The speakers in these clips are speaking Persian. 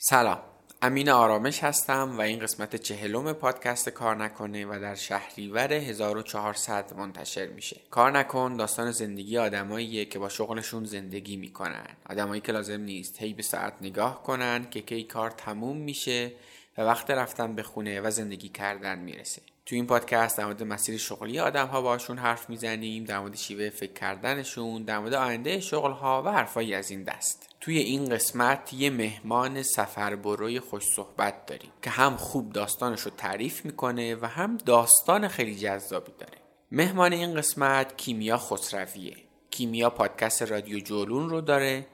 سلام. امین آرامش هستم و این قسمت چهلم پادکست کار نکنه و در شهریور 1400 منتشر میشه. کار نکن داستان زندگی آدماییه که با شغلشون زندگی می‌کنن. آدمایی که لازم نیست هی به ساعت نگاه کنن که کی کار تموم میشه و وقت رفتن به خونه و زندگی کردن می‌رسه. تو این پادکست در مورد مسیر شغلی آدم ها باشون حرف می‌زنیم در مورد شیوه فکر کردنشون در مورد آینده شغل ها و حرفایی از این دست. توی این قسمت یه مهمان سفربروی خوش صحبت داریم که هم خوب داستانش رو تعریف می‌کنه و هم داستان خیلی جذابی داره. مهمان این قسمت کیمیا خسرویه. کیمیا پادکست رادیو جولون رو داره.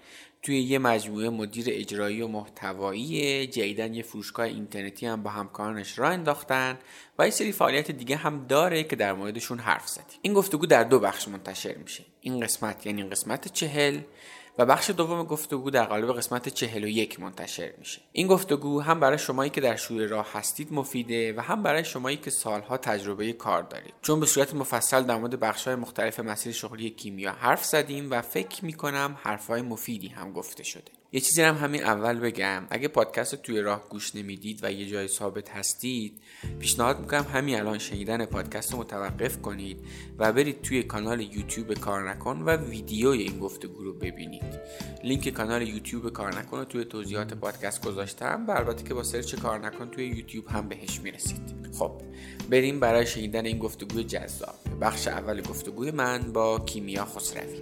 توی یه مجموعه مدیر اجرایی و محتوایی جیدن یه فروشگاه اینترنتی هم با همکارانش را انداختن و یه سری فعالیت دیگه هم داره که در موردشون حرف زدیم. این گفتگو در دو بخش منتشر میشه. این قسمت یعنی قسمت چهل. و بخش دوم گفتگو در قالب قسمت 41 منتشر میشه. این گفتگو هم برای شمایی که در شروع راه هستید مفیده و هم برای شمایی که سالها تجربه کار دارید. چون به صورت مفصل در مورد بخشهای مختلف مسیر شغلی کیمیا حرف زدیم و فکر می‌کنم حرفهای مفیدی هم گفته شده. یه چیزی هم همین اول بگم. اگه پادکست رو توی راه گوش نمی‌دید و یه جای ثابت هستید پیشنهاد می‌کنم همین الان شنیدن پادکست رو متوقف کنید و برید توی کانال یوتیوب کار نکن و ویدیوی این گفتگو رو ببینید. لینک کانال یوتیوب کار نکن رو توی توضیحات پادکست گذاشتم و البته که با سرچ کار نکن توی یوتیوب هم بهش می‌رسید. خب بریم برای شنیدن این گفتگوی جذاب. بخش اول گفتگوی من با کیمیا خسروی.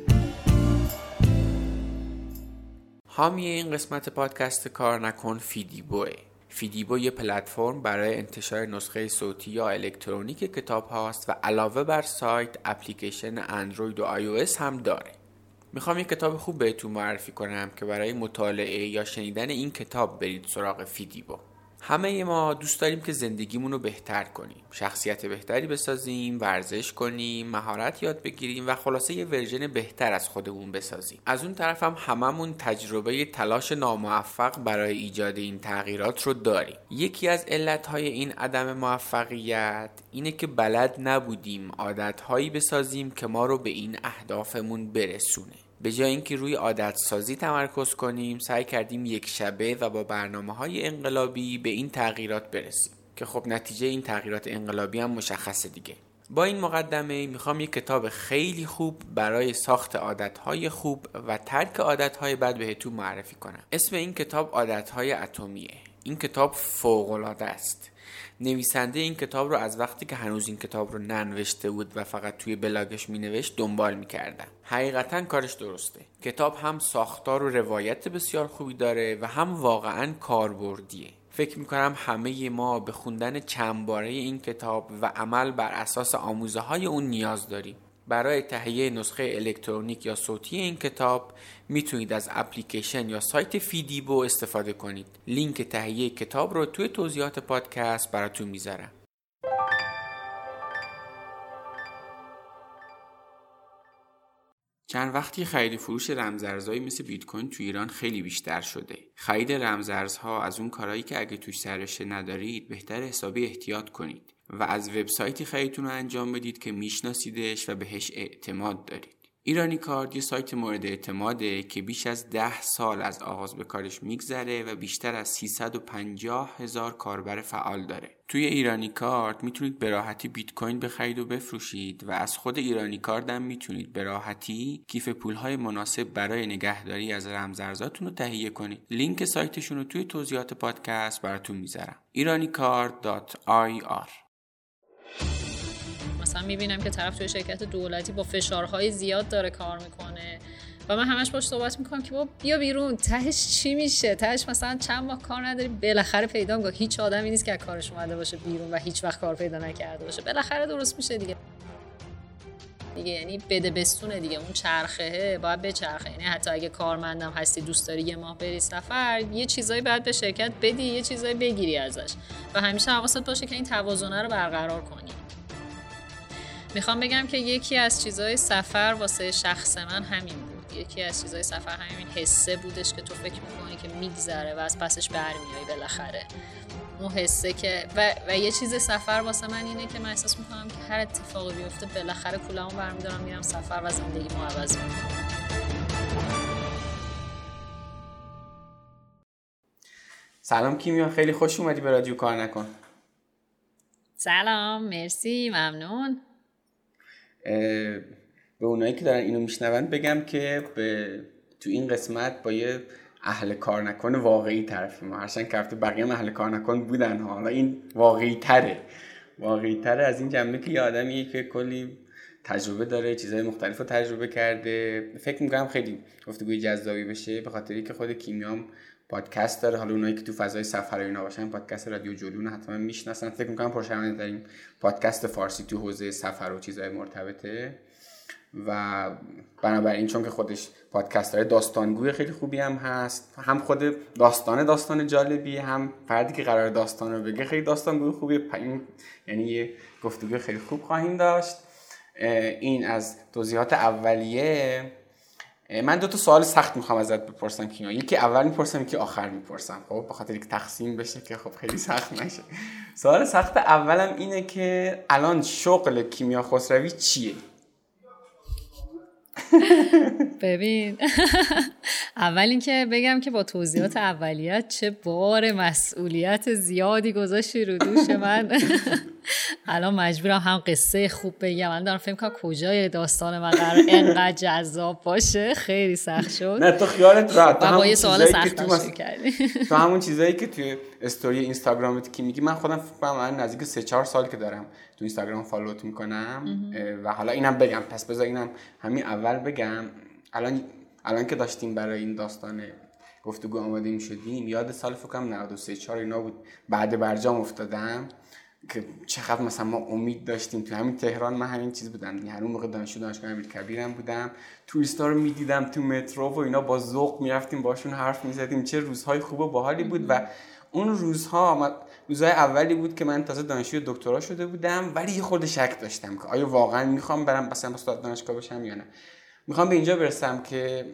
حامی این قسمت پادکست کار نکن فیدیبوئه فیدیبو یه پلتفرم برای انتشار نسخه صوتی یا الکترونیک کتاب هاست و علاوه بر سایت اپلیکیشن اندروید و آی هم داره. می‌خوام یه کتاب خوب بهتون معرفی کنم که برای مطالعه یا شنیدن این کتاب برید سراغ فیدیبو. همه ما دوست داریم که زندگیمون رو بهتر کنیم شخصیت بهتری بسازیم ورزش کنیم مهارت یاد بگیریم و خلاصه یه version بهتر از خودمون بسازیم. از اون طرف هم هممون تجربه تلاش ناموفق برای ایجاد این تغییرات رو داریم. یکی از علتهای این عدم موفقیت اینه که بلد نبودیم عادتهایی بسازیم که ما رو به این اهدافمون برسونه. به جای اینکه روی عادت سازی تمرکز کنیم سعی کردیم یک شبه و با برنامه های انقلابی به این تغییرات برسیم. که خب نتیجه این تغییرات انقلابی هم مشخصه دیگه. با این مقدمه می‌خوام یک کتاب خیلی خوب برای ساخت عادتهای خوب و ترک عادتهای بد بهتون معرفی کنم. اسم این کتاب عادتهای اتمیه. این کتاب فوقالعاده است. نویسنده این کتاب رو از وقتی که هنوز این کتاب رو ننوشته بود و فقط توی بلاگش مینوشت دنبال می‌کردم حقیقتا کارش درسته. کتاب هم ساختار و روایت بسیار خوبی داره و هم واقعا کاربردیه. فکر می‌کنم همه ما به خوندن چند باره این کتاب و عمل بر اساس آموزه های اون نیاز داریم. برای تهیه نسخه الکترونیک یا صوتی این کتاب می‌تونید از اپلیکیشن یا سایت فیدیبو استفاده کنید لینک تهیه کتاب رو توی توضیحات پادکست براتون می‌ذارم چند وقتی خرید فروش رمزارزهایی مثل بیت کوین تو ایران خیلی بیشتر شده. خرید رمزارزها از اون کارهایی که اگه توش سررشته ندارید بهتر حسابی احتیاط کنید. و از وبسایتی خریدتون رو انجام بدید که میشناسیدش و بهش اعتماد دارید. ایرانی کارد یه سایت مورد اعتماده که بیش از ده سال از آغاز به کارش میگذره و بیشتر از 350 هزار کاربر فعال داره. توی ایرانی کارد می‌تونید به راحتی بیت کوین بخرید و بفروشید و از خود ایرانی کارد هم می‌تونید به راحتی کیف پولهای مناسب برای نگهداری از رمزارزاتون رو تهیه کنید. لینک سایتشون رو توی توضیحات پادکست براتون می‌ذارم. iraniCard.ir مثلا می‌بینم که طرف توی شرکت دولتی با فشارهای زیاد داره کار می‌کنه. و من همش باش صحبت می‌کنم که با بیا بیرون تهش چی میشه؟ تهش مثلا چند ماه کار نداری بالاخره پیدا می‌کنه هیچ آدمی نیست که کارش اومده باشه بیرون و هیچ وقت کار پیدا نکرده باشه. بالاخره درست میشه دیگه. دیگه یعنی بده بستونه دیگه اون چرخه باید بچرخه. یعنی حتی اگه کارمندم هستی دوست داری یه ماه بری سفر یه چیزایی باید به شرکت بدی یه چیزایی بگیری ازش. و همیشه حواست باشه که این توازنه رو برقرار کنی. می‌خوام بگم که یکی از چیزهای سفر واسه شخص من همین بود. یکی از چیزهای سفر همین حسه بودش که تو فکر می‌کنی که میگذره و از پسش برمیای بالاخره. اون حسه که و, و یه چیز سفر واسه من اینه که من احساس می‌کنم که هر اتفاقی بیفته بالاخره کولمو برمیدارم میرم سفر و زندگی عوض می‌کنم. سلام کیمیا خیلی خوش اومدی به رادیو کار نکن. سلام مرسی ممنون. به اونایی که دارن اینو میشنوند بگم که به تو این قسمت با یه اهل کار نکن واقعی طرفی ما. هرچند که هفته بقیه اهل کار نکن بودن حالا این واقعی تره. واقعی تره از این جمعه که یه آدمیه که کلی تجربه داره چیزهای مختلف رو تجربه کرده. فکر می‌کنم خیلی گفتگوی جذابی بشه به خاطری که خود کیمیام پادکست داره. حالا اونایی که تو فضای سفر اینا باشن پادکست رادیو جلون حتما می‌شناسن. فکر می‌کنم پرشنونده داریم پادکست فارسی تو حوزه سفر و چیزهای مرتبطه. و بنابراین چون که خودش پادکست های داستانگوی خیلی خوبی هم هست هم خود داستان داستان جالبی هم فردی که قرار داستان رو بگه خیلی داستانگوی خوبی یعنی یه گفتگوی خیلی خوب خواهیم داشت. این از توضیحات اولیه. من دو تا سوال سخت می‌خوام ازت بپرسم کیمیا. یکی اول می‌پرسم یکی آخر می‌پرسم. خب به خاطر اینکه تقسیم بشه که خب خیلی سخت نشه. سوال سخت اولم اینه که الان شغل کیمیا خسروی چیه؟ ببین. اول اینکه بگم که با توضیحات اولیت چه بار مسئولیت زیادی گذاشتی رو دوش من. الان مجبورم هم قصه خوب بگم. من دارم فکر کنم کجای داستان من قرار انقدر جذاب باشه. خیلی سخت شد. نه تو خیالت راحت. و با یه سوال سخت تو همون چیزایی که توی استوری اینستاگرامت که میگی من خودم فکر کنم من نزدیک 3 4 سال که دارم تو اینستاگرام فالوت می‌کنم. و حالا اینم بگم. پس بذار اینم همین اول بگم. الان الان که داشتیم برای این داستان گفتگو آماده می شدیم یاد سال فکر کنم 93 4 اینا بود. بعد برجام افتادم. که چقدر مثلا ما امید داشتیم تو همین تهران من همین چیز بودم. یعنی هر موقع دانشجو دانشگاه امیرکبیرم بودم. توریستا رو می‌دیدم تو مترو و اینا با ذوق می‌رفتیم باشون حرف می‌زدیم. چه روزهای خوب و باحالی بود و اون روزها روزهای اولی بود که من تازه دانشجوی دکترا شده بودم ولی یه خورده شک داشتم که آیا واقعا می‌خوام برم مثلا استاد دانشگاه بشم یا نه. می‌خوام به اینجا برسم که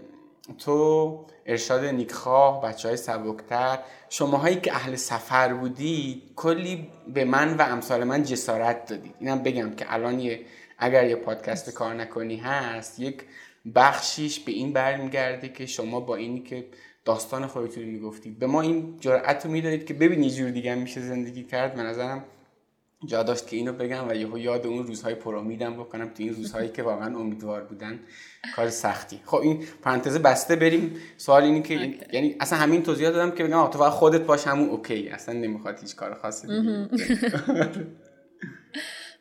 تو ارشاد نیکخواه بچه های سبکتر شماهایی که اهل سفر بودید کلی به من و امثال من جسارت دادید. اینم بگم که الان یه اگر یه پادکست کار نکنی هست یک بخشیش به این برمیگرده که شما با اینی که داستان خودتون می‌گفتید به ما این جرأت رو می‌دادید که ببین یه جور دیگه میشه زندگی کرد. به نظرم جا داشت که اینو بگم و یهو یاد اون روزهای پرامیدم بکنم تو این روزهایی که واقعا امیدوار بودن کار سختی. خب این پرانتز بسته بریم. سوال اینه که یعنی اصلا همین توضیح دادم که بگم تو خودت باش همون اوکی. اصلا نمی‌خواد هیچ کار خاصی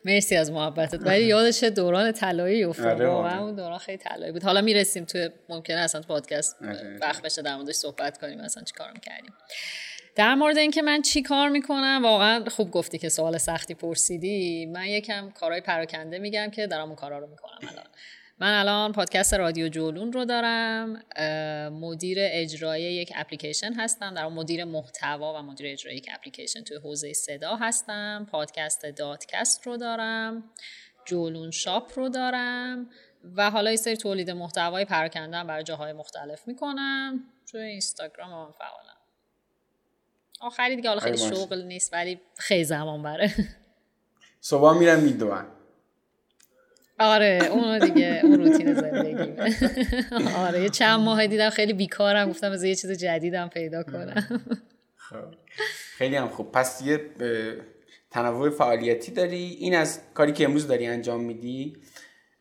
مرسی از محبتت. ولی یادش دوران طلایی افتاد. آره، واقعا. اون دوران خیلی طلایی بود. حالا می‌رسیم تو ممکنه اصلا پادکست آره. وقت بشه در موردش صحبت کنیم. اصلا چیکار کردیم. در مورد اینکه من چی کار می‌کنم واقعا خوب گفتی که سوال سختی پرسیدی. من یکم کارهای پراکنده میگم که دارم اون کارا رو می‌کنم الان. من الان پادکست رادیو جولون رو دارم. مدیر اجرایی یک اپلیکیشن هستم. در مدیر محتوا و مدیر اجرایی یک اپلیکیشن توی حوزه صدا هستم. پادکست دادکست رو دارم. جولون شاپ رو دارم. و حالا یه سری تولید محتوای پراکنده برای جاهای مختلف می‌کنم. توی اینستاگرام هم فعالم آخری دیگه حالا خیلی شغل نیست ولی خیلی زمان بره. صبح میرم میدوان آره اون دیگه اون روتین زندگی. آره یه چند ماه دیدم خیلی بیکارم گفتم از یه چیز جدیدم پیدا کنم. خب. خیلی هم خوب. پس یه تنوع فعالیتی داری؟ این از کاری که امروز داری انجام میدی؟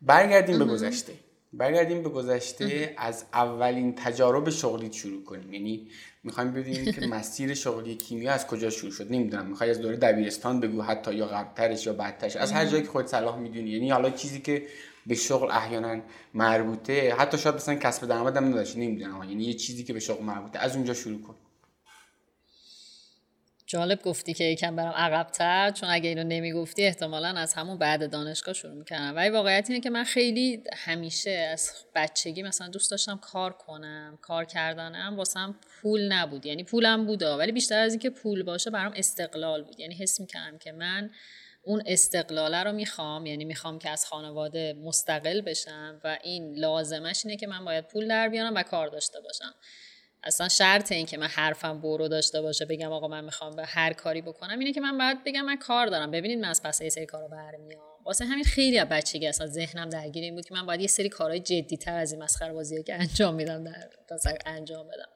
برگردیم به گذشته. برگردیم به گذشته. از اولین تجارب شغلی شروع کنیم. یعنی می‌خوایم ببینیم که مسیر شغلی کیمیا از کجا شروع شد. نمی‌دونم. می‌خوای از دوره دبیرستان بگو حتی یا قبلترش یا بعدترش. از هر جایی که خود صلاح می‌دونی. یعنی حالا چیزی که به شغل احیانا مربوطه حتی شاید مثلا کسب درآمد هم نداشت. نمی‌دونم. یعنی یه چیزی که به شغل مربوطه. از اونجا شروع کن. جالب گفتی که یکم برم عقبتر چون اگه اینو نمی‌گفتی احتمالا از همون بعد دانشگاه شروع می‌کردم. ولی واقعیت اینه که من خیلی همیشه از بچگی مثلا دوست داشتم کار کنم کار کردنم واسم پول نبود. یعنی پولم بودا ولی بیشتر از اینکه پول باشه برام استقلال بود. یعنی حس می‌کردم که من اون استقلاله رو می‌خوام یعنی می‌خوام که از خانواده مستقل بشم و این لازمش اینه که من باید پول در بیارم و کار داشته باشم. اصلا شرط این که من حرفم برو داشته باشه بگم آقا من می‌خوام به هر کاری بکنم اینه که من باید بگم من کار دارم. ببینید من از پس یه سری کارو برمیام. واسه همین خیلی از بچگی اصلا ذهنم درگیر این بود که من باید یه سری کارهای جدی تر از این مسخره بازی که انجام میدم در انجام بدم.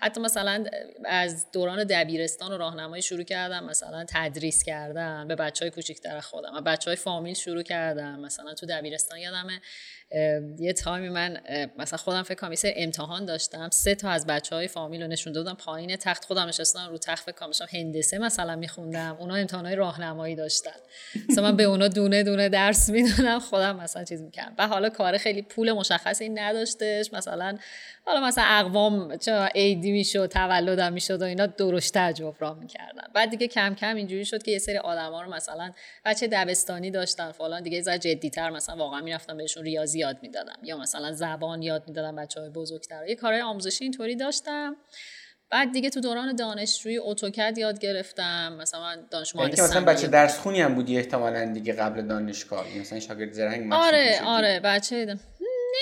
حتی مثلا از دوران دبیرستان و راهنمایی شروع کردم مثلا تدریس کردم به بچه های کوچیکتر خودم. و بچه های فامیل شروع کردم مثلا تو دبیرستان یادمه یه تایمی من مثلا خودم فکر کنم امتحان داشتم. سه تا از بچه های فامیل رو نشون دادم. پایین تخت خودم نشستم رو تخت فکر کنم هندسه مثلا میخوندم. اونا امتحان های راهنمایی داشتن. مثلا من به اونا دونه دونه درس می‌دونم خودم مثلا چیز می‌کردم. و حالا کار خیلی پول مشخصی نداشتش. مثلا حالا مثلا اقوام چه ایدی می‌شد تولدم می‌شد و اینا درشتر جبران می‌کردن. بعد دیگه کم کم اینجوری شد که یه سری آدما رو مثلا بچه دبستانی داشتن فلان دیگه زر جدیتر مثلا واقعا می‌رفتم بهشون ریاضی یاد می‌دادم. یا مثلا زبان یاد می‌دادم بچه های بزرگتر. یه کارهای آموزشی اینطوری داشتم. بعد دیگه تو دوران دانشجویی اتوکد یاد گرفتم. مثلا دانش یعنی مهندس مثلا بچه درس خونی هم بودی احتمالاً دیگه قبل دانشگاه. مثلا شاگرد زرنگ آره آره بچه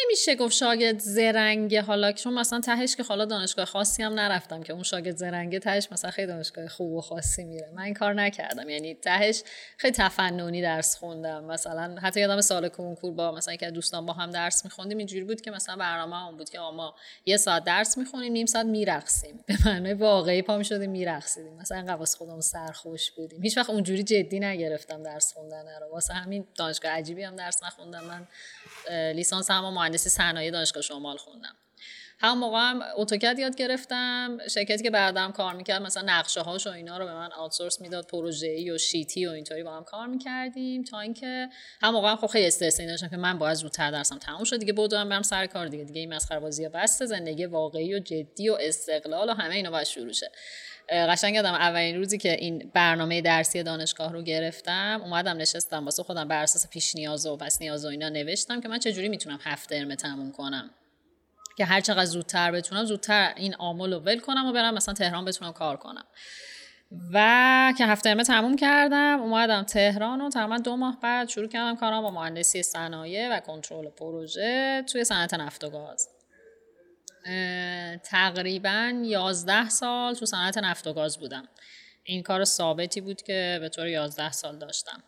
نمیشه گفت شاگرد زرنگه. حالا چون مثلا تهش که حالا دانشگاه خاصی هم نرفتم که اون شاگرد زرنگه تهش مثلا خیلی دانشگاه خوب و خاصی میره. من این کار نکردم. یعنی تهش خیلی تفننی درس خوندم. مثلا حتی یادم سال کنکور با مثلا که دوستان با هم درس میخوندیم اینجوری بود که مثلا برنامه اون بود که ما یه ساعت درس می‌خونیم نیم ساعت میرقصیم. به معنای واقعی پا می‌شدیم میرقصیدیم. مثلا قواس خودمون سرخوش بودیم. هیچ وقت اونجوری جدی نگرفتم درس خوندن رو. واسه همین دانشگاه عجیبی هم درس نخوندم. من لیسانس هم مهندسی صنایع دانشگاه شمال خوندم. هم موقع هم اتوکد یاد گرفتم شرکتی که بعدم کار می‌کرد مثلا نقشه هاش و اینا رو به من آوتسورس می‌داد پروژه ای و شیتی و اینطوری با هم کار می‌کردیم تا اینکه هم موقع هم خب خیلی استرس داشتم که من باید زودتر درسم تموم شد دیگه بودم برم سر کار دیگه. دیگه این مسخره بازی بسته زندگی واقعی و جدی و استقلال و همه اینا باید شروع شه. قشنگ یادم اولین روزی که این برنامه درسی دانشگاه رو گرفتم اومدم نشستم واسه خودم بر اساس پیش نیاز و پس نیاز و اینا نوشتم که من چجوری می‌تونم هفت ترم تموم کنم. که هر چقدر زودتر بتونم زودتر این عامل رو ول کنم و برم مثلا تهران بتونم کار کنم. و که هفته ترم تموم کردم اومدم تهران و تقریبا دو ماه بعد شروع کردم کارم با مهندسی صنایع و کنترل پروژه توی صنعت نفت و گاز. تقریبا 11 سال تو صنعت نفت و گاز بودم. این کار ثابتی بود که به طور 11 سال داشتم.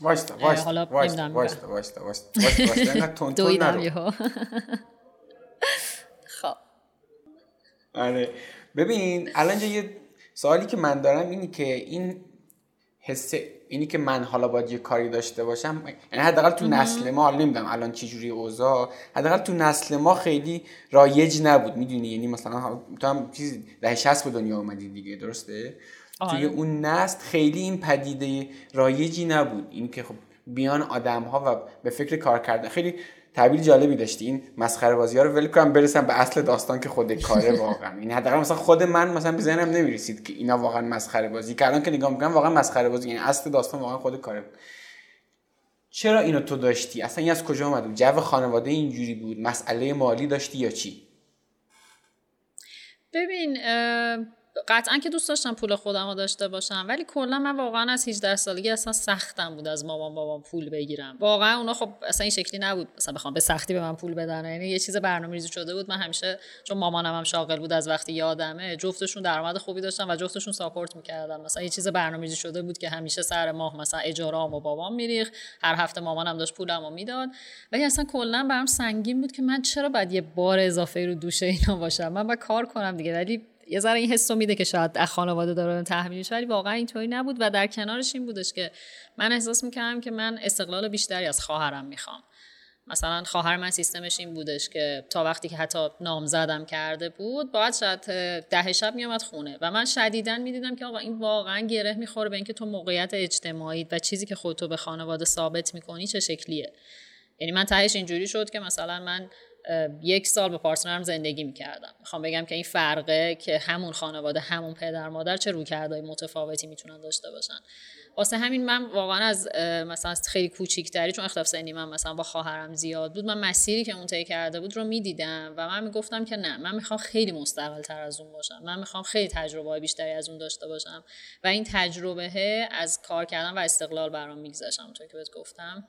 وایستا وایستا حالا وایستا وایستا وایستا وایستا دویدم خب. آره. ببین الان یه سوالی که من دارم اینی که این حس اینی که من حالا باید یه کاری داشته باشم یعنی حداقل تو نسل ما حالا نمی‌دونم الان چه جوری اوضاع حداقل تو نسل ما خیلی رایج نبود می‌دونی؟ یعنی مثلا تو هم چیزی دهه 60 به دنیا اومدی دیگه درسته؟ آه. توی اون نسل خیلی این پدیده رایجی نبود. این که خب بیان آدم ها و به فکر کار کردن خیلی تعبیر جالبی داشتی. این مسخره بازی ها رو ول کنم برسم به اصل داستان که خود کاره واقعا. این یعنی حداقل مثلا خود من مثلا به ذهنم نمی‌رسید که اینا واقعا مسخره بازی. که الان که نگاه می‌کنم واقعا مسخره بازی. یعنی اصل داستان واقعا خود کاره چرا اینو تو داشتی؟ اصلا این از کجا اومد؟ جو خانواده اینجوری بود؟ مسئله مالی داشتی یا چی؟ ببین قطعا که دوست داشتم پول خودم رو داشته باشم ولی کلا من واقعا از 18 سالگی اصلا سختم بود از مامان بابام پول بگیرم. واقعا اونا خب اصلا این شکلی نبود. مثلا بخوام به سختی به من پول بدن یعنی یه چیز برنامه‌ریزی شده بود. من همیشه چون مامانم هم شاغل بود از وقتی یادمه جفتشون درآمد خوبی داشتن و جفتشون ساپورت می‌کردن. مثلا یه چیز برنامه‌ریزی شده بود که همیشه سر ماه مثلا اجاره و بابام میریخ هر هفته مامانم داشت پولمو می‌داد. ولی اصلا کلا برام سنگین بود که من چرا باید یه بار اضافه رو دوش اینا باشم؟ من باید کار کنم دیگه. ولی یه ذره این حسو میده که شاید از خانواده داره تحمیلش ولی واقعا اینطوری نبود و در کنارش این بودش که من احساس می‌کردم که من استقلال بیشتری از خواهرم می‌خوام. مثلا خواهر من سیستمش این بودش که تا وقتی که حتی نامزدم کرده بود باید شاید ده شب میامد خونه و من شدیدا می‌دیدم که آقا این واقعا گره می‌خوره به اینکه تو موقعیت اجتماعی و چیزی که خودتو به خانواده ثابت می‌کنی چه شکلیه. یعنی من تهش اینجوری شد که مثلا من یک سال با پارتنرم زندگی می‌کردم. می‌خوام بگم که این فرقه که همون خانواده همون پدر مادر چه رویکردهای متفاوتی می‌تونن داشته باشن. واسه همین من واقعا از مثلا خیلی کوچیکتری چون اختلاف سنی من مثلا با خواهرم زیاد بود من مسیری که اون طی کرده بود رو می‌دیدم و من می‌گفتم که نه من می‌خوام خیلی مستقل تر از اون باشم. من می‌خوام خیلی تجربه بیشتری از اون داشته باشم. و این تجربه از کار کردن و استقلال برام میگذشم اونطور که بهت گفتم.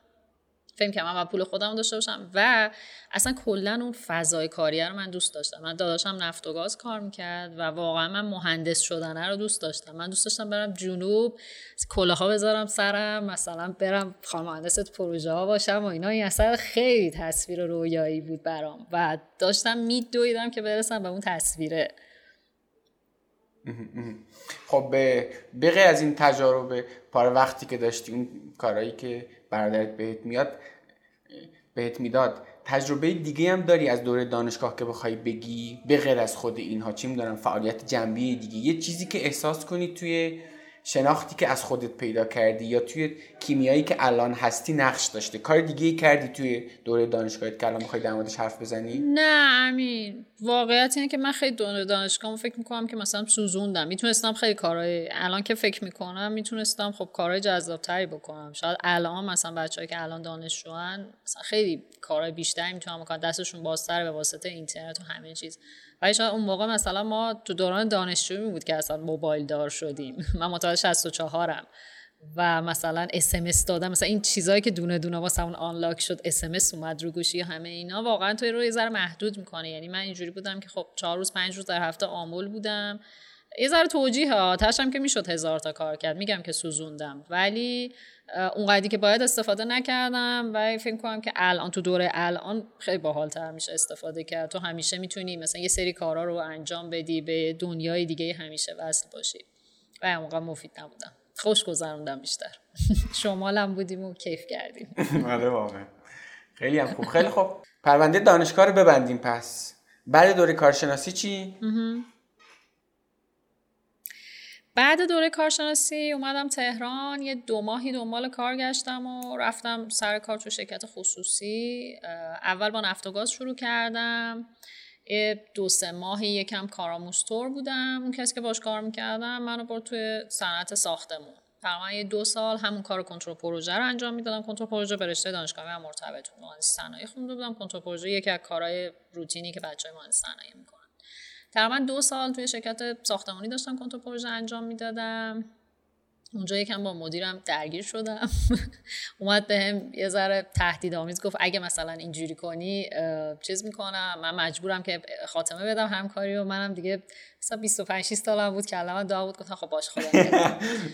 فکر کنم من پول خودم داشته باشم. و اصلا کلا اون فضای کاری رو من دوست داشتم. من داداشم نفت و گاز کار می‌کرد و واقعا من مهندس شدن رو دوست داشتم. من دوست داشتم برم جنوب کلاها بذارم سرم مثلا برم خانم مهندس پروژه ها باشم و اینا. این اصلا خیلی تصویر رویایی بود برام. و داشتم میدویدم که برسم به اون تصویره. خب به غیر از این تجارب پاره وقتی که داشتی اون کارهایی که برادرت بهت میاد بهت می‌داد. تجربه دیگه هم داری از دوره دانشگاه که بخوای بگی؟ به غیر از خود اینها. چی میدارم فعالیت جنبی دیگه. یه چیزی که احساس کنی توی شناختی که از خودت پیدا کردی یا توی کیمیایی که الان هستی نقش داشته؟ کار دیگه ای کردی توی دوره دانشگاهت که الان می‌خوای در موردش حرف بزنی؟ نه امین. واقعیت اینه که من خیلی دوره دانشگاه فکر می‌کنم که مثلا سوزوندم. می‌تونستم خیلی کارهای الان که فکر می‌کنم می‌تونستم خب کارهای جذابتری بکنم. شاید الان مثلا بچه‌ای که الان دانشجوان مثلا خیلی کارهای بیشتری می‌تونم بکنم دستشون بازتر به واسطه اینترنت و همه چیز. ولی شاید اون موقع مثلا ما تو دوران دانشجویی بود که اصلا موبایل دار شدیم. من متولد 64م و مثلا اس دادم. مثلا این چیزایی که دونه دونه واسه اون آنلاک شد اس اومد رو گوشی همه اینا. واقعا توی رو یه ذره محدود می‌کنه یعنی من اینجوری بودم که خب چهار روز پنج روز در هفته آمول بودم. یه ذره توجیه ها که می‌شد هزار تا کار کرد. میگم که سوزوندم. ولی اونقدری که باید استفاده نکردم و فکر کنم که الان تو دوره الان خیلی باحالتر میشه استفاده کرد. تو همیشه می‌تونی مثلا یه سری کارا رو انجام بدی به دنیای دیگه همیشه وصل باشی. و موقع مفید نبودم. خوش گذروندم بیشتر. شمالم بودیم و کیف کردیم. آره واقعا. خیلی هم خوب. خیلی خوب. پرونده دانشگاه رو ببندیم پس. بعد دوره کارشناسی چی؟ بعد دوره کارشناسی اومدم تهران یه دو ماهی دنبال کار گشتم و رفتم سر کار تو شرکت خصوصی. اول با نفت و گاز شروع کردم. یه دو سه ماهی یکم کارآموزتور بودم. اون کسی که باش کار می‌کردم منو برد توی صنعت ساختمون. تقریبا یه دو سال همون کار کنترل پروژه رو انجام می‌دادم. کنترل پروژه به رشته دانشگاهی هم مرتبط بود. مهندسی صنایع خونده بودم. کنترل پروژه یکی از کارهای روتینی که بچهای مهندسی صنایع می‌کنن. تقریبا دو سال توی شرکت ساختمانی داشتم کنترل پروژه انجام می‌دادم. اونجا یکم با مدیرم درگیر شدم. اومد به هم یه ذره تهدید آمیز گفت اگه مثلا اینجوری کنی چیز می‌کنم. من مجبورم که خاتمه بدم همکاری و منم دیگه مثلا 25 6 سالم بود که الان دا بود گفتم خب باش خدا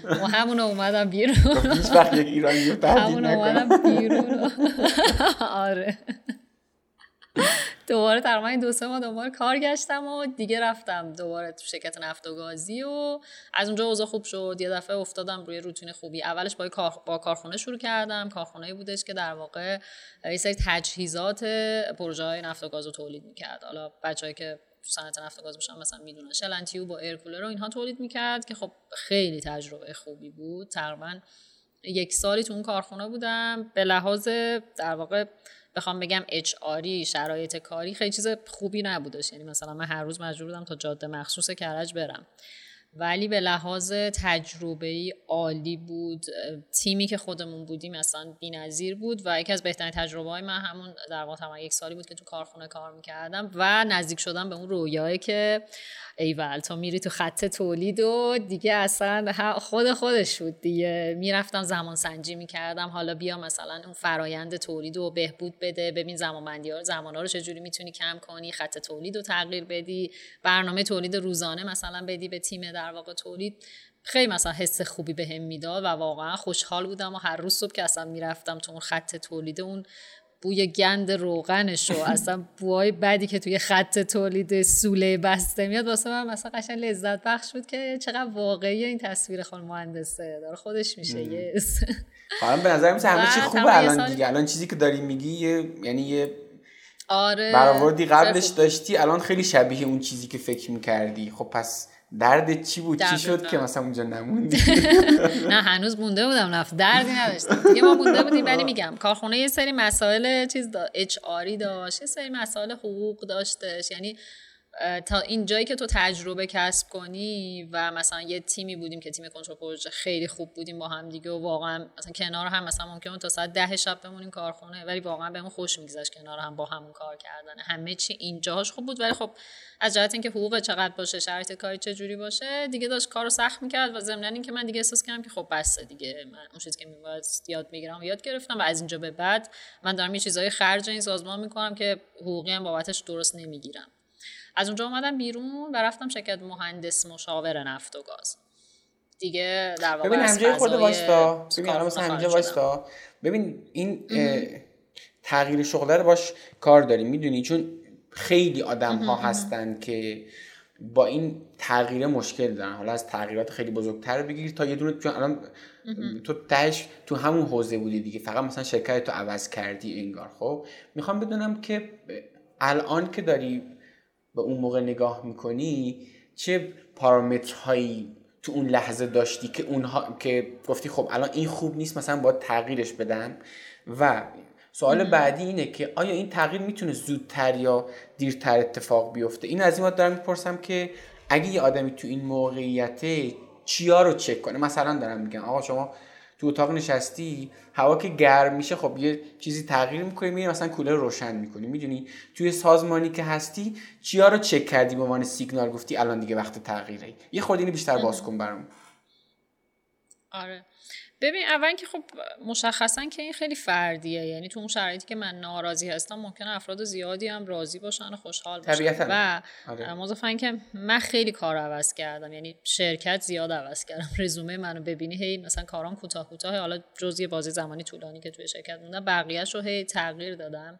و همون اومدم بیرون. هیچ وقت یک ایرانی تهدید بیرون. آره. دوباره تقریبا دو سه ماه دوباره کار گشتم و دیگه رفتم دوباره تو شرکت نفت و گازی و از اونجا اوضاع خوب شد. یه دفعه افتادم روی روتین خوبی. اولش با با کارخونه شروع کردم. کارخونه بودش که در واقع یه سری تجهیزات پروژه های نفت و گاز رو تولید می‌کرد. حالا بچه‌ای که تو صنعت نفت و گاز باشن مثلا می‌دونن. shell and tube با air cooler رو اینها تولید می‌کرد که خب خیلی تجربه خوبی بود. تقریبا یک سالی تو اون کارخونه بودم. به لحاظ در واقع بخوام بگم HR ی شرایط کاری خیلی چیز خوبی نبودش یعنی مثلا من هر روز مجبور بودم تا جاده مخصوص کرج برم. ولی به لحاظ تجربه ای عالی بود. تیمی که خودمون بودیم اصلا بی‌نظیر بود و یکی از بهترین تجربه های من همون در واقع یک سالی بود که تو کارخونه کار می‌کردم و نزدیک شدم به اون رویایی که ایول تا میری تو خط تولید و دیگه اصلا خود خودش بود دیگه. می‌رفتم زمان سنجی می‌کردم. حالا بیا مثلا اون فرایند تولید رو بهبود بده. ببین زمان بندی ها زمان ها رو چجوری می‌تونی کم کنی؟ خط تولید رو تغییر بدی. برنامه تولید روزانه مثلا بدی به تیم در واقع تولید. خیلی مثلا حس خوبی به هم می‌داد و واقعا خوشحال بودم و هر روز صبح که اصلا می‌رفتم تو اون خط تولید اون بوی گند روغنش و اصلا بوهای بدی که توی خط تولید سوله بسته میاد واسه من مثلا قشنگ لذت بخش بود که چقدر واقعی این تصویر خانم مهندسه. داره خودش میشه یس حالا به نظر میسه همه چی خوبه الان دیگه. الان چیزی که داری میگی یعنی یه آره. برآوردی قبلش داشتی الان خیلی شبیه اون چیزی که فکر می‌کردی. خب پس درد چی بود؟ چی شد که مثلا اونجا نموندی؟ نه هنوز مونده بودم نفت دردی نداشتم. دیگه ما مونده بودیم ولی میگم کارخونه یه سری مسائل چیز اچ آری داشت یه سری مسائل حقوق داشتش. یعنی تا این جایی که تو تجربه کسب کنی و مثلا یه تیمی بودیم که تیم کنترل پروژه خیلی خوب بودیم با هم دیگه و واقعا مثلا کنار هم مثلا ممکن تا ساعت ده شب بمونیم کارخونه ولی واقعا بهمون خوش میگذشت کنار هم با همون کار کردن. همه چی اینجاش خوب بود ولی خب از جهت اینکه حقوق چقدر باشه شرایط کاری چه جوری باشه دیگه داشت کارو سخت می‌کرد و ضمن اینکه من دیگه احساس کردم که خب بس دیگه. من اون چیزی که میباید یاد می‌گیرم یاد گرفتم و از اینجا به بعد من دارم یه چیزای خرج این سازمان می‌کنم که حقوقی هم بابتش درست نمی‌گیرم. از اونجا اومدم بیرون و رفتم شرکت مهندس مشاور نفت و گاز. دیگه در واقع ببین همجای خود واستا ببین الان مثلا همینجا واستا ببین این تغییر شغله رو باش کار داریم می‌دونی؟ چون خیلی آدم ها هستن که با این تغییر مشکل دارن. حالا از تغییرات خیلی بزرگتر بگیر تا یه دونه چون الان تو تهش تو همون حوزه بودی دیگه. فقط مثلا شرکت تو عوض کردی انگار. خب می‌خوام بدونم که الان که داری به اون موقع نگاه می‌کنی چه پارامترهایی تو اون لحظه داشتی که اونها که گفتی خب الان این خوب نیست مثلا باید تغییرش بدم؟ و سوال بعدی اینه که آیا این تغییر می‌تونه زودتر یا دیرتر اتفاق بیفته؟ این از این دارم می‌پرسم که اگه یه آدمی تو این موقعیته چیا رو چک کنه؟ مثلا دارم میگم آقا شما تو اتاق نشستی هوا که گرم میشه خب یه چیزی تغییر می‌کنی میری مثلا کولر روشن می‌کنی. می‌دونی توی سازمانی که هستی چیا رو چک کردی به عنوان سیگنال؟ گفتی الان دیگه وقت تغییره. یه خود بیشتر باز کن برام. آره. ببین اول که خب مشخصا که این خیلی فردیه. یعنی تو اون شرایطی که من ناراضی هستم ممکنه افراد زیادی هم راضی باشن و خوشحال باشن. و آره. که من خیلی کار عوض کردم. یعنی شرکت زیاد عوض کردم. رزومه منو ببینی هی مثلا کارام کوتاه کوتاه حالا جزئی بازی زمانی طولانی که توی شرکت موندم بقیه‌اش رو هی تغییر دادم.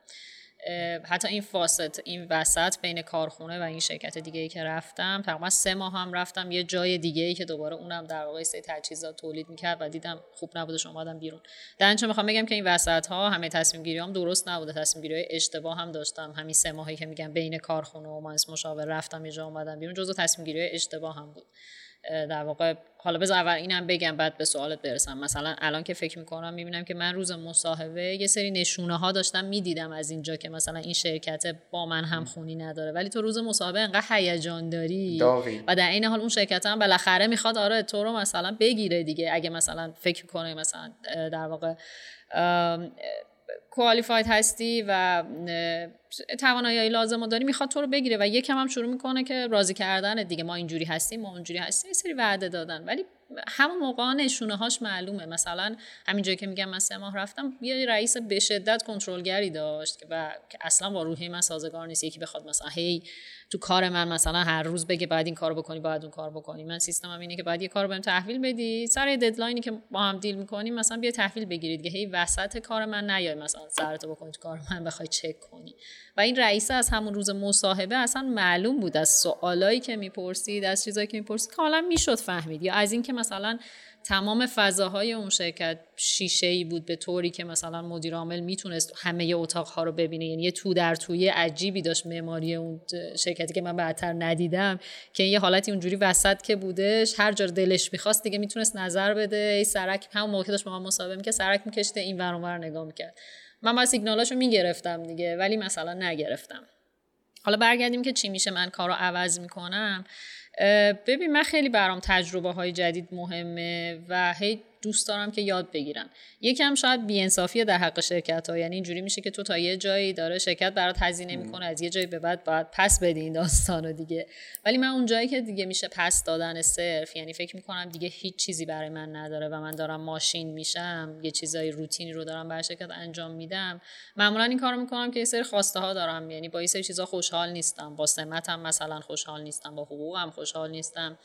حتی این فاست این وسط بین کارخونه و این شرکت دیگه ای که رفتم تقریبا سه ماه هم رفتم یه جای دیگه ای که دوباره اونم در واقع سه تجهیزات تولید می‌کرد و دیدم خوب نبودش اومدم بیرون. در می‌خوام بگم که این وسط ها همه تصمیم گیری هم درست نبوده. تصمیم گیری اشتباه هم داشتم. همین سه ماهی که میگم بین کارخونه و مهندس مشاور رفتم یه جا اومدم بیرون جزو تصمیم گیری اشتباه هم بود. در واقع حالا بذار اول اینم بگم بعد به سوالت برسم. مثلا الان که فکر می‌کنم می‌بینم که من روز مصاحبه یه سری نشونه ها داشتم می‌دیدم از اینجا که مثلا این شرکت با من هم خونی نداره. ولی تو روز مصاحبه انقدر هیجان داری و در این حال اون شرکت هم بالاخره می‌خواد آره تو رو مثلا بگیره دیگه. اگه مثلا فکر کنه مثلا در واقع کوالیفاید هستی و توانایی لازم رو داری می‌خواد تو رو بگیره و یکم هم شروع می‌کنه که راضی کردن دیگه ما اینجوری هستیم ما اونجوری هستیم یه سری وعده دادن. ولی همون موقع نشونه هاش معلومه. مثلا همین جایی که میگم من سه ماه رفتم یه رئیس به شدت کنترلگری داشت و اصلا با روحی من سازگار نیست. یکی بخواد مثلا هی تو کار من مثلا هر روز بگه بعد این کارو بکنی بعد اون کار بکنی. من سیستمم اینه که بعد یه کارو بهم تحویل بدی. سر ددلاینی که با هم دیل می‌کنیم مثلا بیا تحویل بگیرید که هی وسط کار من نیای. مثلا سرتو بکنی کار من بخوای چک کنی؟ و این رئیس از همون روز مصاحبه اصلا معلوم بود از سوالایی که می‌پرسید از چیزایی که می‌پرسید کاملا می‌شد فهمید. یا از اینکه مثلا تمام فضاهای اون شرکت شیشه ای بود به طوری که مثلا مدیر عامل می‌تونست همه اتاق ها رو ببینه. یعنی یه تو در توی عجیبی داشت معماری اون شرکتی که من بعدتر ندیدم که یه حالتی اونجوری وسط که بودش هر جا دلش می‌خواست دیگه می‌تونست نظر بده. ای سرک همون موقع داشت با من مصاحبه که سرک میکشته این ور نگاه می‌کرد. من با سیگنالاشو می‌گرفتم دیگه ولی مثلا نگرفتم. حالا برگردیم که چی میشه من کارو عوض می‌کنم. ببین من خیلی برام تجربه های جدید مهمه و هی دوست دارم که یاد بگیرم یکم شاید بیانصافی در حق شرکت ها یعنی اینجوری میشه که تو تا یه جایی داره شرکت برات هزینه می‌کنه از یه جایی به بعد باید پس بدی این داستان رو دیگه. ولی من اون جایی که دیگه میشه پس دادن صرف یعنی فکر می‌کنم دیگه هیچ چیزی برای من نداره و من دارم ماشین میشم یه چیزای روتینی رو دارم برای شرکت انجام میدم. معمولا این کارو می‌کنم که یه سری خواسته ها دارم. یعنی با یه سری چیزا خوشحال نیستم. با سمتم مثلا خوشحال نیستم. با حقوقم خوشحال نیستم.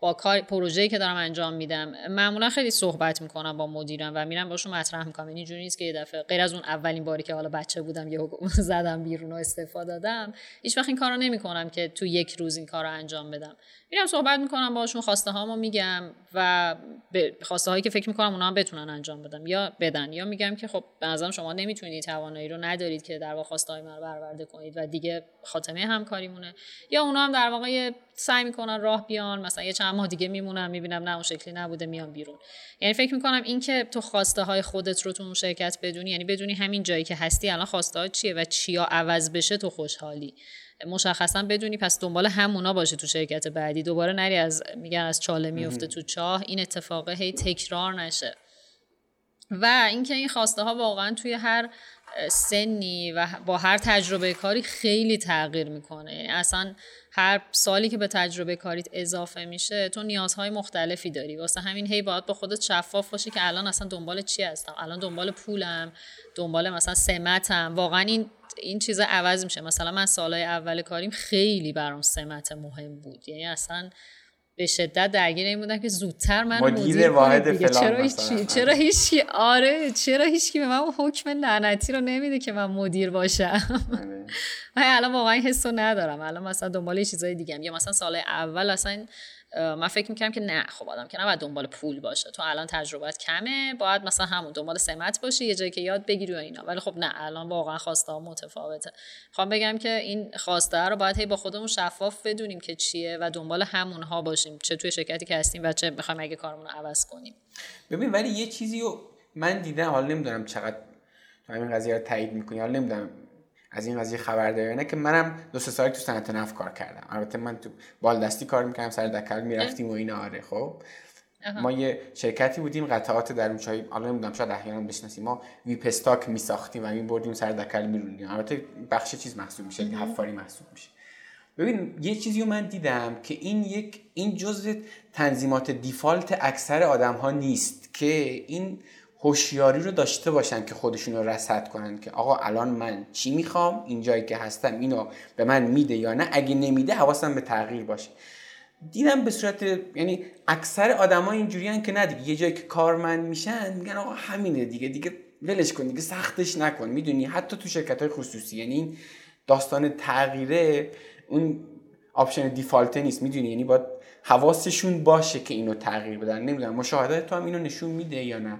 با کار پروژه‌ای که دارم انجام میدم معمولا خیلی صحبت می‌کنم با مدیرم و میرم باشون مطرح می‌کنم. این جوری نیست که یه دفعه غیر از اون اولین باری که حالا بچه بودم یه زدم بیرون و استفاده دادم. هیچ وقت این کارو نمی‌کنم که تو یک روز این کارو انجام بدم. میرم صحبت می‌کنم باشون خواسته هامو میگم و به خواسته هایی که فکر می‌کنم اونا هم بتونن انجام بدم. یا بدن یا میگم که خب به نظرم شما نمی‌تونید توانایی رو ندارید که در واقع خواسته های من رو برآورده کنید و دیگه خاتمه همکاریمونه. یا اونا هم در واقع سعی می‌کنن راه بیان مثلا یه چند ماه دیگه میمونم می‌بینم نه اون شکلی نبوده میان بیرون. یعنی فکر می‌کنم این که تو خواسته های خودت رو تو اون شرکت بدونی یعنی بدونی همین جایی که هستی الان خواسته چیه و چیا عوض بشه تو خوشحالی. مشخصا بدونی پس دنبال همونا باشه تو شرکت بعدی. دوباره نری از میگن از چاله میفته تو چاه این اتفاقه هی تکرار نشه. و اینکه این خواسته ها واقعا توی هر سنی و با هر تجربه کاری خیلی تغییر می‌کنه. یعنی اصلا هر سالی که به تجربه کاریت اضافه میشه تو نیازهای مختلفی داری. واسه همین هی باید با خودت شفاف باشی که الان اصلا دنبال چی هستم؟ الان دنبال پولم دنبال مثلا سمتم. واقعا این این چیز عوض میشه. مثلا من سالهای اول کاریم خیلی برام سمت مهم بود. یعنی اصلا به شدت درگیر این بودم که زودتر من مدیر واحد فلان چرا هیچ چرا هیچ آره چرا هیچکی به من حکم لعنتی رو نمیده که من مدیر باشم؟ آره. الان واقعا حسو ندارم. الان مثلا دنبال چیزای دیگه یا مثلا سال اول اصلا من فکر می‌کنم که نه خب آدم که نباید دنبال پول باشه. تو الان تجربت کمه باید مثلا همون دنبال سمت باشی یه جایی که یاد بگیری و اینا. ولی خب نه الان واقعا خواسته ها متفاوته. خواهم بگم که این خواسته رو باید هی با خودمون شفاف بدونیم که چیه و دنبال همونها باشیم. چه توی شرکتی که هستیم و چه می‌خوایم اگه کارمون رو عوض کنیم. ببین ولی یه چیزی رو من دیدم حالا نمی‌دونم چقدر همین قضیه رو تایید می‌کنی حالا نمی‌دونم. از این قضیه خبر داره نه که منم دو سه سال تو صنعت نفت کار کردم. البته من تو بالدستی کار می‌کردم سر دکل می‌رفتیم و این آره خب. ما یه شرکتی بودیم قطعات در اون چای حالا نمی‌دونم شاید احیانا بشناسیم. ما ویپ استاک میساختیم و می بردیم سر دکل میروندیم البته بخش چیز محسوب میشه حفاری محسوب میشه. ببین یه چیزی رو من دیدم که این یک این جزء تنظیمات دیفالت اکثر آدم ها نیست که این هوشیاری رو داشته باشن که خودشون رو رصد کنن که آقا الان من چی می‌خوام؟ این جایی که هستم اینو به من میده یا نه؟ اگه نمیده حواسم به تغییر باشه. دیدم به صورت یعنی اکثر آدما اینجوریان که نه دیگه یه جایی که کارمند میشن میگن آقا همینه دیگه دیگه ولش کن دیگه سختش نکن. می‌دونی؟ حتی تو شرکت های خصوصی یعنی داستان تغییره اون option default نیست. می‌دونی؟ یعنی باید حواسشون باشه که اینو تغییر بدن. نمی‌دونم مشاهدات تو هم اینو نشون میده یا نه؟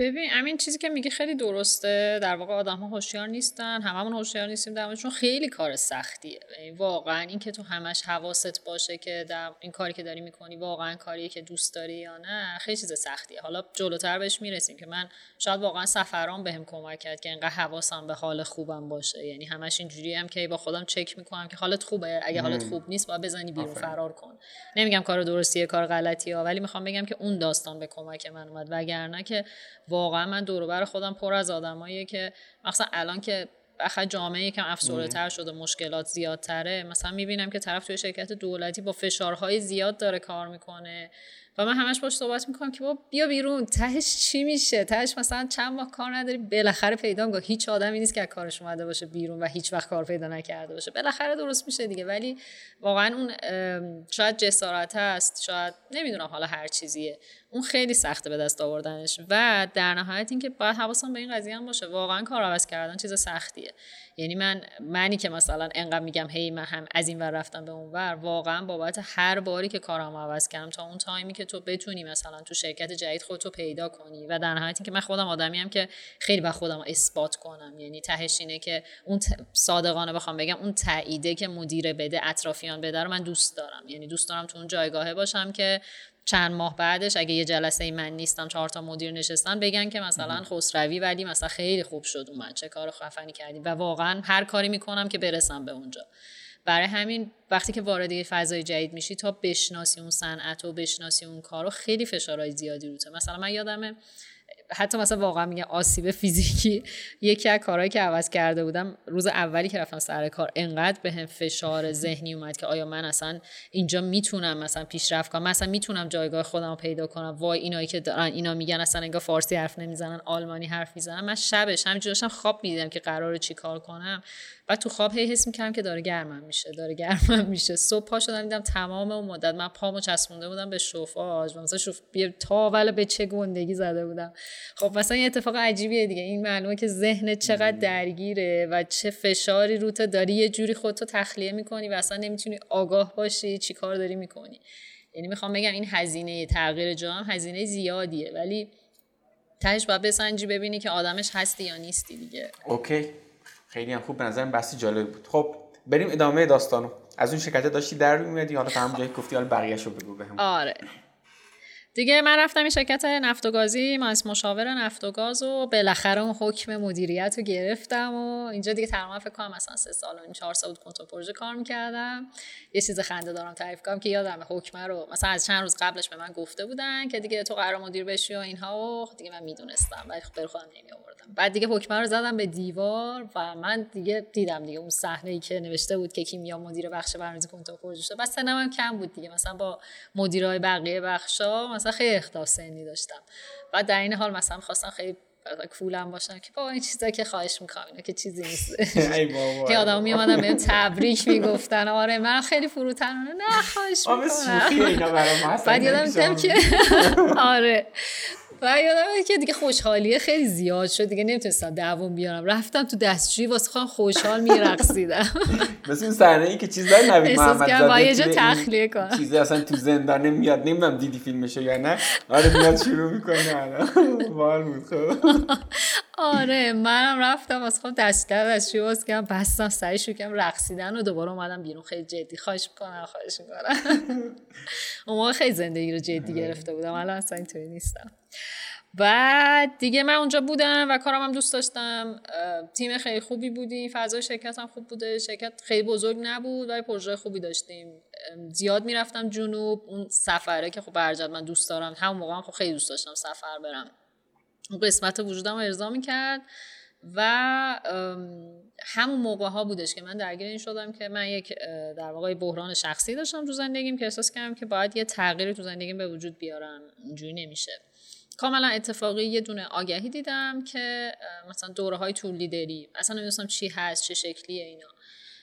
ببین همین چیزی که میگه خیلی درسته. در واقع آدم ها هوشیار نیستن هممون هوشیار نیستیم در چون خیلی کار سختیه. یعنی واقعا این که تو همش حواست باشه که در این کاری که داری می‌کنی واقعا کاریه که دوست داری یا نه خیلی چیز سختیه. حالا جلوتر بهش می‌رسیم که من شاید واقعا سفران بهم کمک کرد که اینقدر حواسم به حال خوبم باشه. یعنی همش اینجوری هم که با خودم چک می‌کنم که حالت خوبه. اگه حالت خوب نیست باید بزنی بیرون فرار کن. نمیگم کار درستیه کار غلطیه ولی می‌خوام بگم که اون داستان به کمک من اومد. وگرنه که واقعا من دور خودم پر از آدماییه که مثلا الان که بخاطر جامعه یکم افسرده تر شده مشکلات زیادتره مثلا می‌بینم که طرف توی شرکت دولتی با فشارهای زیاد داره کار می‌کنه و من همش باش صحبت می‌کنم که با بیا بیرون تهش چی میشه؟ تهش مثلا چند ماه کار نداری بالاخره پیدا می‌کنی. هیچ آدمی نیست که کارش اومده باشه بیرون و هیچ وقت کار پیدا نکرده باشه. بالاخره درست میشه دیگه. ولی واقعا اون شاید جسارت هست شاید نمی‌دونم حالا هر چیزیه. اون خیلی سخته به دست آوردنش و در نهایت اینکه باید حواسم به این قضیه هم باشه. واقعا کار عوض کردن چیز سختیه. یعنی من منی که مثلا انقدر میگم هی من هم از این ور رفتم به اون ور واقعا بابت هر باری که کارم عوض کردم تا اون تایمی که تو بتونی مثلا تو شرکت جدید خودتو پیدا کنی و در نهایت اینکه من خودم آدمی هم که خیلی به خودم اثبات کنم. یعنی تهش اینه که اون صادقانه بخوام بگم اون تاییده که مدیر بده اطرافیان بده رو من دوست دارم. یعنی دوست دارم تو اون جایگاهه باشم که چند ماه بعدش اگه یه جلسه ای من نیستم چهار تا مدیر نشستن بگن که مثلا خسروی ولی مثلا خیلی خوب شد اومد چه کار خفنی کردیم و واقعا هر کاری می‌کنم که برسم به اونجا. برای همین وقتی که وارد یه فضای جدید میشی تا بشناسی اون صنعت و بشناسی اون کارو خیلی فشارهای زیادی روته مثلا من یادمه حتی مثلا واقعا میگم آسیب فیزیکی یکی از کارهایی که عوض کرده بودم روز اولی که رفتم سر کار انقدر به هم فشار ذهنی اومد که آیا من اصلا اینجا می‌تونم مثلا پیشرفت کنم؟ مثلا می‌تونم جایگاه خودم رو پیدا کنم؟ وای اینایی که دارن اینا میگن اصلا انگار فارسی حرف نمی‌زنن آلمانی حرف می‌زنن. من شبش همینجوری داشتم خواب می‌دیدم که قراره چیکار کنم. و تو خواب هی حس می‌کردم که داره گرمم میشه داره گرمم میشه. صبح پا شدم دیدم تمام اون مدت من پامو چسبونده بودم به شوفاژ. مثلا شوف تاول به چه گندگی زده بودم. خب مثلا یه اتفاق عجیبیه دیگه. این معلومه که ذهن چقدر درگیره و چه فشاری رو تو داری یه جوری خودتو تخلیه می‌کنی و اصلا نمی‌تونی آگاه باشی چی کار داری می‌کنی. یعنی می‌خوام بگم این هزینه تغییر جام هزینه زیادیه. ولی تهش باید بسنجی ببینی که آدمش هستی یا نیستی دیگه. اوکی. خیلی هم خوب. به نظرم بحثی جالب بود. خب بریم ادامه داستانو. از اون شرکت داشتی در میومدی حالا تا جایی گفتی حالا بقیه‌شو بگو بهم آره. دیگه من رفتم این شرکت نفت و گازی من از مشاور نفت و گاز و بالاخره اون حکم مدیریت رو گرفتم و اینجا دیگه تقریبا فکر کنم مثلا سه سال و این چهار سال بود کنترل پروژه کار می‌کردم. یه چیز خنده دارم تعریف کنم که یادم حکمه رو مثلا از چند روز قبلش به من گفته بودن که دیگه تو قرار مدیر بشی و اینها و دیگه من می‌دونستم ولی خب خودم نمی آوردم بعد دیگه حکمه رو زدم به دیوار و من دیگه دیدم دیگه اون صحنه ای که نوشته بود که کیمیا مدیر بخش برنامه‌ریزی کنترل پروژه شد. بس سنم کم بود دیگه. مثلا با مدیرای بقیه بخشا مثلا خیلی اختلاف سنی داشتم. و در این حال مثلا خواستم خیلی کولم باشم که با این چیزا که خواهش می‌کنم اینا که چیزی نیست. که آدم میامدن بهم تبریک می‌گفتن. آره من خیلی فروتن نه خواهش می‌کنم. بعد یادم که آره. و یادم که دیگه خوشحالیه خیلی زیاد شد. دیگه نمی‌تونستم دووم بیارم. رفتم تو دستشویی واسه خودم خوشحال میرقصیدم. مثل این صحنه ای که چیزای نوید محمد زاده یه تخلیه کنم. چیزی اصلا تو زندان نمیاد نمی‌دونم دیدی فیلمشو یا نه. آره میاد شروع می‌کنه بال بود خب. آره منم رفتم از خودم دست از باز کردم بستم سعی کردم رقصیدن و دوباره اومدم بیرون. خیلی جدی خواهش می‌کنم خواهش می‌کنم. اون خیلی زندگی رو جدی گرفته بودم الان اصلا اینطوری نیستم. بعد دیگه من اونجا بودم و کارم هم دوست داشتم. تیم خیلی خوبی بودیم فضای شرکت هم خوب بوده. شرکت خیلی بزرگ نبود ولی پروژه خوبی داشتیم. زیاد می‌رفتم جنوب. اون سفره که خب برجد من دوست دارم همون موقع هم خب خیلی دوست داشتم سفر برم. اون قسمت وجودم رو ارضا کرد و همون موقع ها بودش که من درگیر این شدم که من یک در واقع بحران شخصی داشتم تو زندگیم که احساس کردم که باید یه تغییری تو زندگیم به وجود بیارم. اینجوری نمیشه. کاملا اتفاقی یه دونه آگهی دیدم که مثلا دوره های طول لیدری اصلا نمی‌دونستم چی هست چه شکلیه اینا.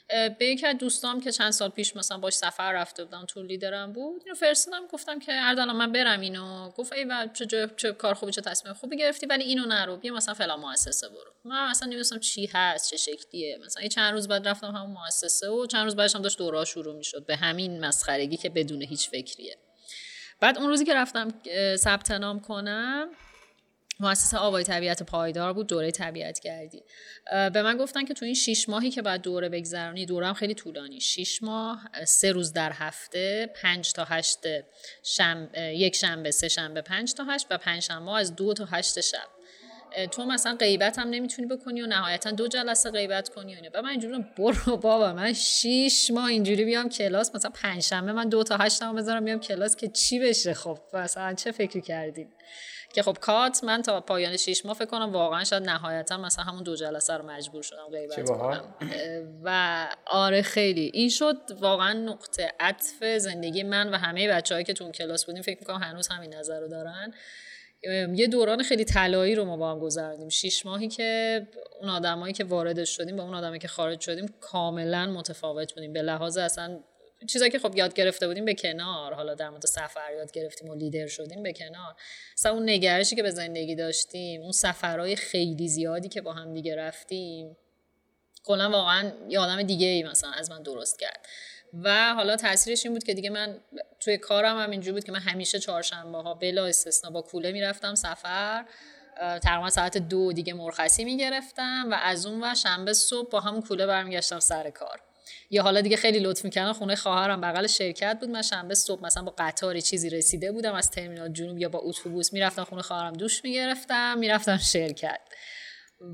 به یکی از دوستام که چند سال پیش مثلا باش سفر رفته بودم تو لیدرم بود اینو فرستادم گفتم که اردلان من برم اینو. گفت ای چه, چه کار خوبی چه تصمیم خوبی گرفتی ولی اینو نرو بیا مثلا فلان مؤسسه برو. من مثلا نمی‌دونستم چی هست چه شکلیه. مثلا یه چند روز بعد رفتم همون مؤسسه و چند روز بعدش هم داشت دوره شروع می‌شد. به همین مسخرگی که بدون هیچ فکریه. بعد اون روزی که رفتم ثبت نام کنم مؤسسه آوای طبیعت پایدار بود دوره طبیعت گردی. به من گفتن که تو این شیش ماهی که بعد دوره بگذرانی دوره هم خیلی طولانی. شیش ماه سه روز در هفته پنج تا هشت شم... یک شنبه سه شنبه پنج تا هشت و پنج شنبه از دو تا هشت شب. تو مثلا غیبت هم نمی‌تونی بکنی و نهایتا دو جلسه غیبت کنی و و من اینجوری برو بابا من شیش ماه اینجوری بیام کلاس مثلا پنجشنبه من دو تا هشت بذارم بیام کلاس که چی بشه؟ خب مثلا چه فکری کردید که خب کات من تا پایان شیش ماه فکر کنم واقعا شاید نهایتا مثلا همون دو جلسه رو مجبور شدم غیبت کنم. و آره خیلی. این شد واقعا نقطه عطف زندگی من و همه بچههایی که تو اون کلاس بودیم. فکر می‌کنم هنوز همین نظر رو دارن. یه دوران خیلی طلایی رو ما با هم گذروندیم. شیش ماهی که اون آدمایی که وارد شدیم با اون آدمایی که خارج شدیم کاملا متفاوت بودیم. به لحاظ اصلا چیزایی که خب یاد گرفته بودیم به کنار. حالا در مورد سفر یاد گرفتیم و لیدر شدیم به کنار. مثلا اون نگرشی که به زندگی داشتیم اون سفرهای خیلی زیادی که با هم دیگه رفتیم کلا واقعا یه آدم دیگه ای مثلا از من درست کرد. و حالا تاثیرش این بود که دیگه من توی کارم هم اینجوری بود که من همیشه چهارشنبه ها بلا استثنا با کوله می‌رفتم سفر. تقریبا ساعت دو دیگه مرخصی می‌گرفتم و از اون و شنبه صبح با همون کوله برمیگشتم سر کار. یا حالا دیگه خیلی لطف می‌کنن خونه خواهرم. بغل شرکت بود. من شنبه صبح مثلا با قطار چیزی رسیده بودم. از ترمینال جنوب یا با اتوبوس می‌رفتم خونه خواهرم دوش می‌گرفتم. می‌رفتم شرکت.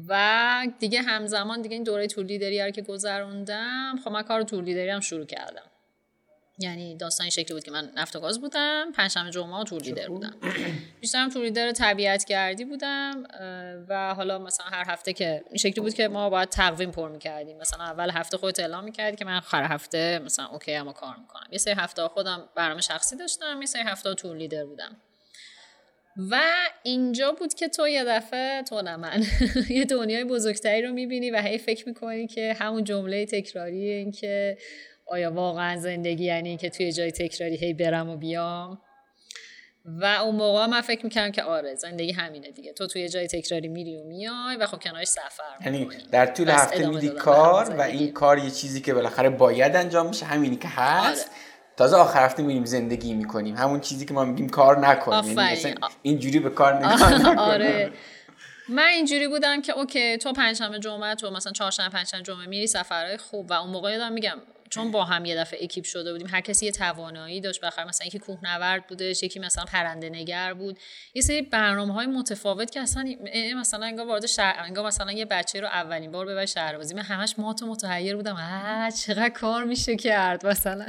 و دیگه همزمان دیگه این دوره تور لیدری که گذروندم خب من کار تور لیدری هم شروع کردم. یعنی داستان این شکلی بود که من نفت و گاز بودم پنجشنبه جمعه تور لیدر بودم. بیشترم تور لیدر طبیعت گردی بودم و حالا مثلا هر هفته که این شکلی بود که ما باید تقویم پر می‌کردیم. مثلا اول هفته خودت اعلام می‌کردی که من هر هفته مثلا اوکی اما کار می‌کنم. یه سری هفته خودم برنامه شخصی داشتم یه سری هفته تور لیدر بودم. و اینجا بود که تو یه دفعه تو نه من یه دنیای بزرگتری رو می‌بینی و هی فکر می‌کنی که همون جمله تکراری این که آیا واقعا زندگی یعنی که توی جای تکراری هی برم و بیام؟ و اون موقع من فکر می‌کردم که آره زندگی همینه دیگه. تو توی جای تکراری میری و میای و خب کنارش سفر یعنی در طول هفته میدی کار و این کار یه چیزی که بالاخره باید انجام میشه همینی که هست. آره. تازه آخر هفته میریم زندگی می‌کنیم. همون چیزی که ما میگیم کار نکنیم. یعنی اینجوری به کار نگاه آره. من اینجوری بودم که اوکی تو پنجشنبه جمعه تو مثلا چهارشنبه پنجشنبه جمعه میری سفرهای خوب و اون موقع یادم میگم چون با هم یه دفعه اکیپ شده بودیم هر کسی یه توانایی داشت. بخیر مثلا یکی کوهنورد بودش یکی مثلا پرنده نگر بود. یه سری برنامه های متفاوت که اصلا مثلا انگار وارد شهر انگار مثلا یه بچه رو اولین بار ببر شهربازی من همش مات و متحیر بودم. آ چقدر کار میشه کرد مثلا.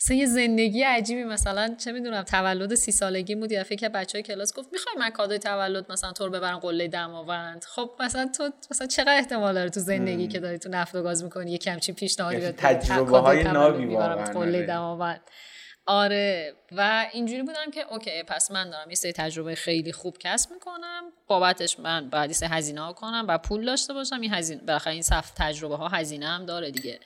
مثلا یه زندگی عجیبی مثلا چه می‌دونم تولد سی سالگی بود. یه دفعه که بچهای کلاس گفت می‌خوای من کادوی تولد مثلا تو رو ببرم قله دماوند خب مثلا تو مثلا چقدر احتمال داره تو زندگی که داری تو نفت و گاز می‌کنی؟ یه کمچین پیشنهادی یعنی های نابی واقعا آره. و اینجوری بودم که اوکی پس من دارم یه سری تجربه خیلی خوب کسب می‌کنم. بابتش من باید یه هزینه ها کنم و پول داشته باشم. این هزینه بالاخره این صف تجربه ها هزینه هم داره دیگه.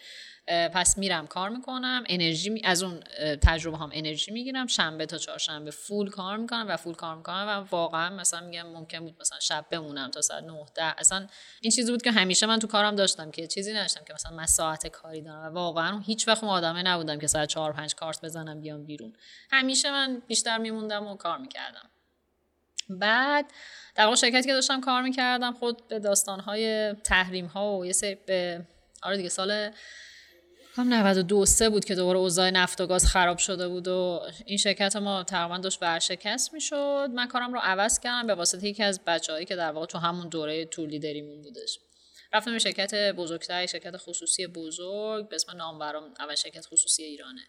پس میرم کار می‌کنم انرژی از اون تجربه هم انرژی می‌گیرم شنبه تا چهارشنبه فول کار می‌کنم و فول کار می‌کنم و واقعا مثلا میگم ممکن بود مثلا شب بمونم تا ساعت 9 ده. اصلا این چیزی بود که همیشه من تو کارم داشتم که چیزی نداشتم که مثلا من ساعت کاری دارم و واقعا هیچ وقت آدمه نبودم که ساعت 4 5 کارت بزنم بیام بیرون. همیشه من بیشتر میموندم و کار می‌کردم. بعد در واقع شرکتی که داشتم کار می‌کردم خود به داستانهای تحریم ها و یه سری به آره دیگه سال هم 92 سه بود که دوباره اوضاع نفت و گاز خراب شده بود و این شرکت ما تقریبا داشت ورشکست می‌شد. من کارم رو عوض کردم به واسطه یکی از بچههایی که در واقع تو همون دوره تور لیدریمون بودش. رفتم به شرکت بزرگتر شرکت خصوصی بزرگ به اسم نامورام اول شرکت خصوصی ایرانه.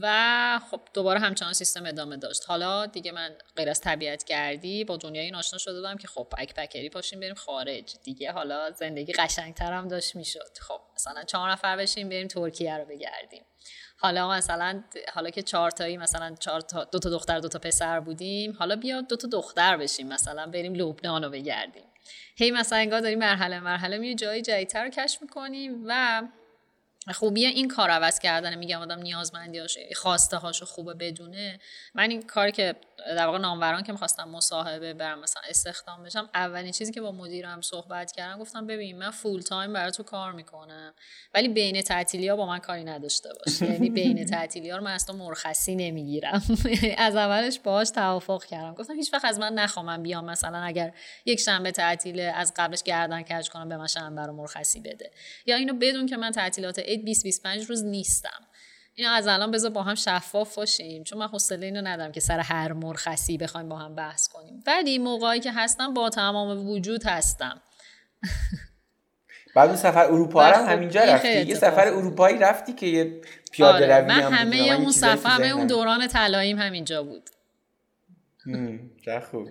و خب دوباره همچنان سیستم ادامه داشت. حالا دیگه من غیر از طبیعت گردی با دنیای آشنا شده بودم که خب پک پکری پاشیم بریم خارج. دیگه حالا زندگی قشنگتر هم داشت می‌شد. خب مثلا چهار نفر بشیم بریم ترکیه رو بگردیم. حالا مثلا حالا که چهار تایی مثلا چهار تا دو تا دختر دو تا پسر بودیم حالا بیا دو تا دختر بشیم مثلا بریم لبنان رو بگردیم. هی مثلا انگار داریم مرحله مرحله می جای جدیدتر رو کشف می‌کنیم و خوبی این کار عوض کردن میگم آدم نیازمندیاش خواسته هاشو خوبه بدونه. من این کار که در واقع ناموران که می‌خواستم مصاحبه برم مثلا استخدام بشم اولین چیزی که با مدیرم صحبت کردم گفتم ببین من فول تایم برای تو کار می‌کنم. ولی بین تعطیلی ها با من کاری نداشته باش. یعنی بین تعطیلی ها رو من اصلا مرخصی نمی‌گیرم. از اولش باهاش توافق کردم. گفتم هیچ وقت از من نخوام بیام مثلا اگر یک شنبه تعطیله از قبلش گردن کج کنم به من شنبه رو مرخصی بده. یا اینو بدون که من تعطیلات 20 25 روز نیستم. این از الان بذار با هم شفاف باشیم چون من حوصله اینو ندارم که سر هر مرخصی بخوایم با هم بحث کنیم. ولی موقعی که هستم با تمام وجود هستم. بعد اون سفر اروپا هم خب همینجا رفتی؟ یه سفر اروپایی رفتی که یه پیاده آره. روی من همه اون سفر همه اون دوران طلاییم همینجا بود. خوب.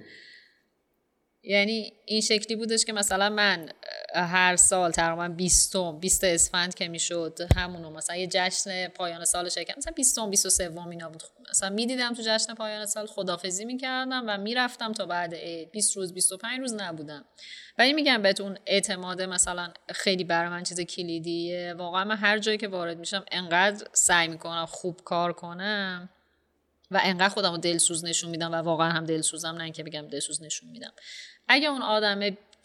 یعنی این شکلی بودش که مثلا من هر سال تقریبا 20 20 اسفند که می‌شد همونو مثلا یه جشن پایان سال شرکت مثلا 20 23 اینا بود. مثلا می‌دیدم تو جشن پایان سال خدافزی می‌کردم و می‌رفتم تا بعد 20 روز 25 روز نبودم. ولی میگم بهتون اعتماد مثلا خیلی برای من چیز کلیدیه. واقعا من هر جایی که وارد میشم انقدر سعی می‌کنم خوب کار کنم و انقدر خودم رو دلسوز نشون میدم و واقعا هم دلسوزم نه اینکه بگم دلسوز نشون میدم. اگه اون آدم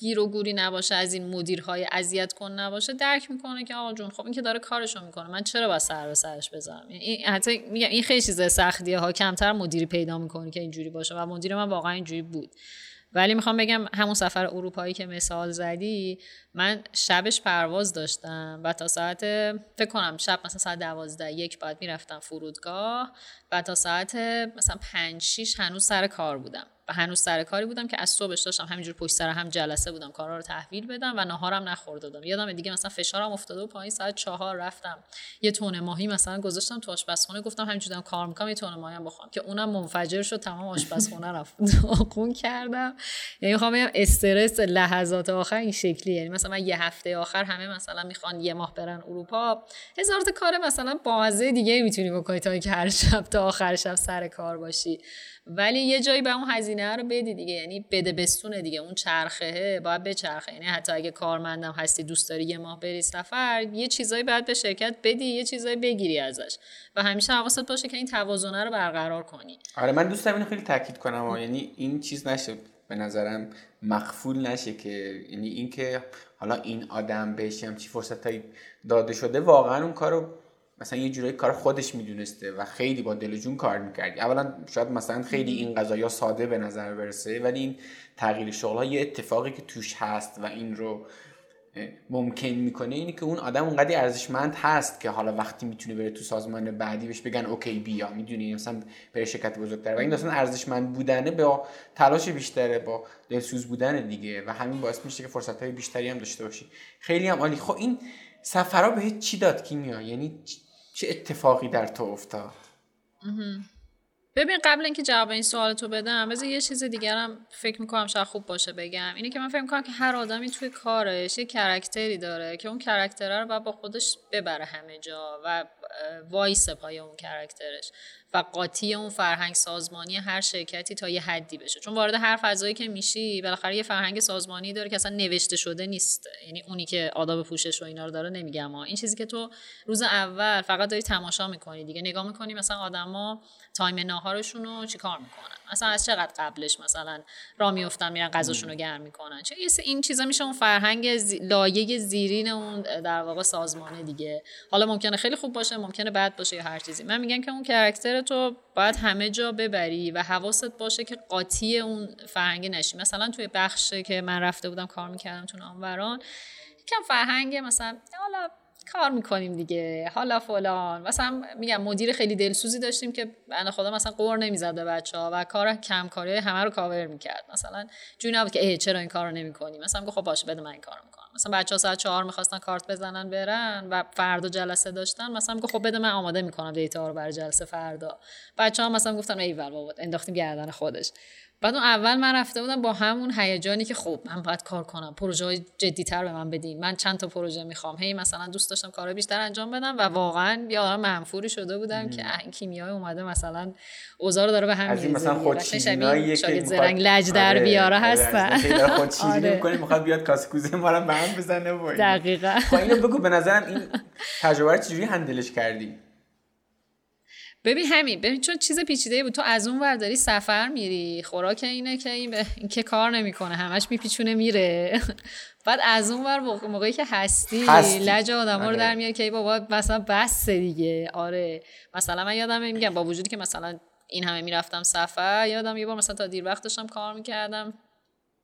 گیر و گوری نباشه از این مدیرهای اذیت کن نباشه درک می‌کنه که آقا جون خب این که داره کارشو می‌کنه من چرا با سر به سرش بذارم؟ این حتی میگم این خیلی چیز سختیه ها کمتر مدیری پیدا می‌کنه که اینجوری باشه و مدیر من واقعا اینجوری بود. ولی می‌خوام بگم همون سفر اروپایی که مثال زدی من شبش پرواز داشتم و تا ساعت فکر کنم شب مثلا ساعت دوازده یک بعد می‌رفتم فرودگاه و تا ساعت مثلا پنج شیش هنوز سر کار بودم. هنوز سر کاری بودم که از صبحش داشتم همینجور پشت سر هم جلسه بودم کارا رو تحویل بدم و نهارم نخورده بودم. یادم دیگه مثلا فشارم افتاده و پایین ساعت چهار رفتم. یه تونه ماهی مثلا گذاشتم تو آشپزخونه گفتم همینجور دارم کار می‌کنم یه تونه ماهی هم بخوام که اونم منفجر شد تمام آشپزخونه رفت. داغون کردم. یعنی می‌خوام بگم استرس لحظات آخر این شکلی یعنی مثلا من یه هفته آخر همه مثلا می‌خوان یه ماه برن اروپا. هزار کار مثلا بازه دیگه می‌تونی بکنی تا که هر شب تا آخر شب سر کار باشی. ولی یه جایی به اون هزینه رو بدی دیگه. یعنی بده بستونه دیگه. اون چرخه باید بچرخه. یعنی حتی اگه کارمندم هستی دوست داری یه ماه بری سفر یه چیزایی باید به شرکت بدی یه چیزایی بگیری ازش. و همیشه حواست باشه که این توازنه رو برقرار کنی. آره من دوست دارم اینو خیلی تاکید کنم. یعنی این چیز نشه. به نظرم مخفول نشه که یعنی اینکه حالا این آدم بهش هم چی فرصت داده شده واقعا اون کارو مثلا یه جورایی کار خودش می‌دونسته و خیلی با دل جون کار می‌کردی اولا شاید مثلا خیلی این قضايا ساده به نظر برسه ولی این تغییر شغل یه اتفاقی که توش هست و این رو ممکن می‌کنه اینه که اون آدم اونقدر ارزشمند هست که حالا وقتی می‌تونه بره تو سازمان بعدی بهش بگن اوکی بیا. می‌دونی؟ مثلا بره شرکت بزرگتر. و این اصلا ارزشمند بودنه با تلاش بیشتره با دلسوز بودن دیگه و همین باعث میشه که فرصت های بیشتری هم داشته باشی. خیلی هم عالی. خب این سفرها به چی داد کیمیا؟ یعنی چه اتفاقی در تو افتاد؟ ببین قبل اینکه جواب این سوال تو بدم بذار یه چیز دیگرم فکر می‌کنم شاید خوب باشه بگم. اینه که من فکر می‌کنم که هر آدمی توی کارش یه character ی داره که اون character ه رو با خودش ببره همه جا و وایسه پای اون character ش و قاطی اون فرهنگ سازمانی هر شرکتی تا یه حدی بشه. چون وارد هر فضایی که میشی بالاخره یه فرهنگ سازمانی داره که اصلا نوشته شده نیست. یعنی اونی که آداب پوشش و اینا رو داره نمیگم. این چیزی که تو روز اول فقط داری تماشا می‌کنی دیگه. نگاه می‌کنی مثلا آدما تایم ناهارشون رو چیکار می‌کنن؟ مثلا از چقدر قبلش مثلا را میفتن میرن غذاشون رو گرم می‌کنن؟ چه این چیزا میشه اون فرهنگ زی... لایه زیرین اون در واقع سازمانه دیگه. حالا ممکنه خیلی خوب باشه ممکنه بد باشه یا هر چیزی. من میگم که اون character تو باید همه جا ببری و حواست باشه که قاطی اون فرهنگ نشی. مثلا توی بخش که من رفته بودم کار می‌کردم تو ناموران یکم فرهنگ مثلا حالا کار می‌کنیم دیگه. حالا فلان. مثلا میگم مدیر خیلی دلسوزی داشتیم که بنده خدا مثلا غر نمی‌زد به بچه ها و کار کم کاری همه رو کاور می‌کرد. مثلا جوری نبود که ای چرا این کارو نمی‌کنی؟ مثلا گفت خب باشه بده من این کارو می‌کنم. مثلا بچه ها ساعت چهار می‌خواستن کارت بزنن برن و فردا جلسه داشتن. مثلا گفت خب بده من آماده می‌کنم data رو برای جلسه فردا. بچه ها مثلا گفتن ایول بابا انداختیم گردن خودش. بعد اون اول من رفته بودم با همون هیجانی که خب من باید کار کنم پروژه های تر به من بدین. من چند تا پروژه می‌خوام. هی مثلا دوست داشتم کارهای بیشتر انجام بدم و واقعا یه آدم منفوری شده بودم که این کیمیای اومده مثلا اوزار داره به هم میریزه مثلا خود شاگرد زرنگ لج در آره، بیاره آره، هستن. خود چیزی آره. می‌کنه می‌خواد بیاد کاسکوزه ما رو به هم بزنه دقیقاً. خب اینو بگو به نظرم این تجربه چجوری هندلش کردی؟ ببین همین ببین چون چیز پیچیده بود تو از اون ور داری سفر میری خوراک اینه که این, به... این که کار نمی‌کنه همش میپیچونه میره. بعد از اون ور موقعی که هستی, هستی. لج آدم رو آره. در میاد که بابا مثلا بس دیگه. آره. مثلا من یادم میگم با وجودی که مثلا این همه می‌رفتم سفر یادم یه بار مثلا تا دیر وقت داشتم کار می‌کردم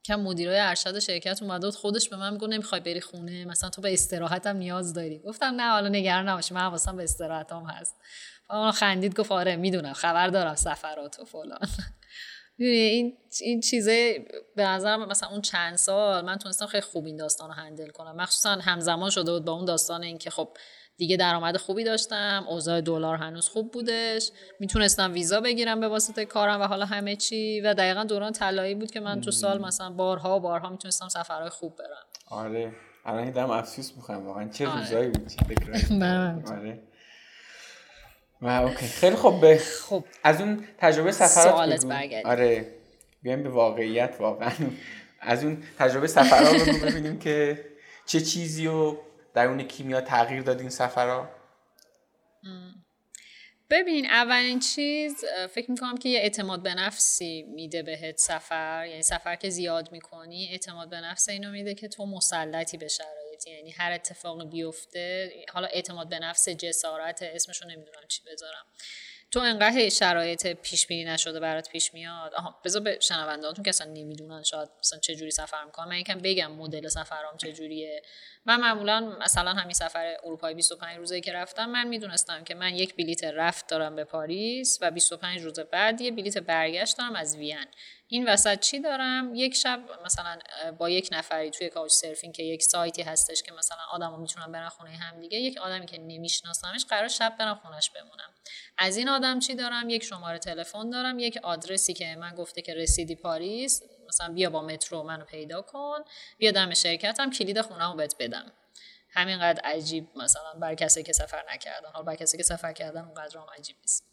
که مدیرای ارشد شرکت اومد و خودش به من میگه نمی‌خوای بری خونه مثلا تو به استراحتم نیاز داری. گفتم نه حالا نگران نباشی من حواسم به استراحتام هست. اون خندید گفت آره می‌دونم خبر دارم سفرات و فلان. این این چیزه به نظرم مثلا اون چند سال من تونستم خیلی خوب این داستان رو هندل کنم. مخصوصا همزمان شده بود با اون داستان اینکه خب دیگه درآمد خوبی داشتم اوضاع دلار هنوز خوب بودش می‌تونستم ویزا بگیرم به واسطه کارم و حالا همه چی. و دقیقا دوران طلایی بود که من تو سال مثلا بارها و بارها می‌تونستم سفرهای خوب برم. آره. الان دارم افسوس می‌خوام واقعا چه آره. روزایی بود آره. و اوکی. خیلی خوب به خب از اون تجربه سفرات آره بیایم به واقعیت واقعا. از اون تجربه سفرها رو ببینیم که چه چیزی رو در اون کیمیا تغییر داد این سفرها. ببین اولین چیز فکر می‌کنم که یه اعتماد به نفسی میده بهت سفر یعنی سفر که زیاد می‌کنی اعتماد به نفس اینو میده که تو مسلطی به شرایط یعنی هر اتفاقی بیفته حالا اعتماد به نفس جسارت اسمشو نمی‌دونم چی بذارم. تو انقدر شرایط پیش بینی نشده برات پیش میاد؟ آها بذار به شنوندهاتون که اصلا نمی‌دونن شاید مثلا چه جوری سفر می‌کنم من یکم بگم مدل سفرام چه جوریه من معمولا مثلا همین سفر اروپای 25 روزه که رفتم من می‌دونستم که من یک بلیت رفت دارم به پاریس و 25 روز بعد یه بلیت برگشت دارم از وین. این وسط چی دارم؟ یک شب مثلا با یک نفری توی کاوچ سرفینگ که یک سایتی هستش که مثلا آدما می‌تونن برن خونه هم دیگه یک آدمی که نمیشناسمش قرار شب برم خونش بمونم. از این آدم چی دارم؟ یک شماره تلفن دارم یک آدرسی که من گفته که رسیدی پاریس مثلا بیا با مترو منو پیدا کن بیا دم شرکتم کلید خونه‌مو بهت بدم. همینقدر عجیب مثلا بر کسی که سفر نکردن. حالا بر کسی که سفر کردن اونقدر هم عجیب نیست.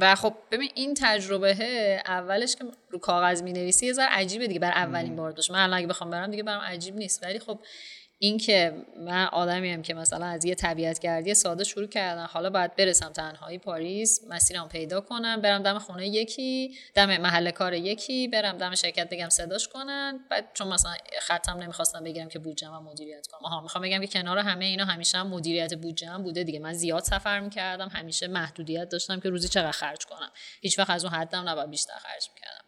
و خب ببین این تجربه اولش که رو کاغذ می نویسی یه ذره عجیبه دیگه بر اولین بار باشه من الان اگه بخوام برم دیگه برام عجیب نیست. ولی خب اینکه من آدمی هم که مثلا از یه طبیعت گردی ساده شروع کردم حالا باید برسم تنهایی پاریس مسیرم پیدا کنم برم دم خونه یکی دم محل کار یکی برم دم شرکت بگم صداش کنن. بعد چون مثلا خطم نمی‌خواستم بگم که بودجه و مدیریت کنم. آها می‌خوام بگم که کنار همه اینا همیشه هم مدیریت بودجه بوده دیگه. من زیاد سفر می‌کردم همیشه محدودیت داشتم که روزی چقدر خرج کنم. هیچ وقت از اون حدم نباید بیشتر خرج می‌کردم.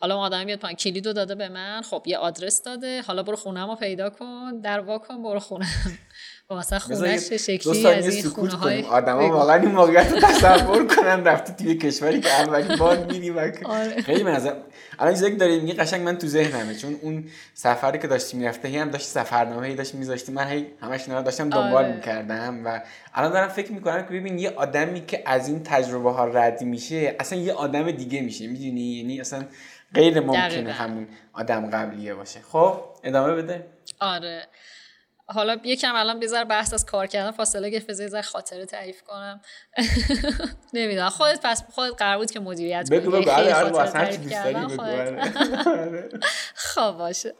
حالا اون آدم بیاد پایین. کلیدو داده به من. خب یه آدرس داده. حالا برو خونم رو پیدا کن. در واکن برو خونم با مثلا خونش شکلی از این خونه های آدم ها واقعا این موقعیت رو تصور کنن رفتی توی کشوری که اولین بار میری و آره. خیلی من الان چیزایی که داری میگی قشنگ من تو ذهنمه. چون اون سفری که داشتی می‌رفته هم داشتی سفرنامه داشت میذاشتی من هی همش اینا داشتم دنبال آره. می‌کردم و الان دارم فکر می‌کنم که ببین یه آدمی که از این تجربه ها رد میشه اصلا یه آدم دیگه میشه. می‌دونی؟ یعنی اصلا غیر ممکنه همون آدم قبلیه باشه. خب ادامه بده. آره. حالا یکم الان بذار بحث از کار کردن. فاصله گرفت بذار خاطره تعریف کنم. نمی‌دونم. خودت پس خودت قرار بود که مدیریت کنی. بگو. خب باشه.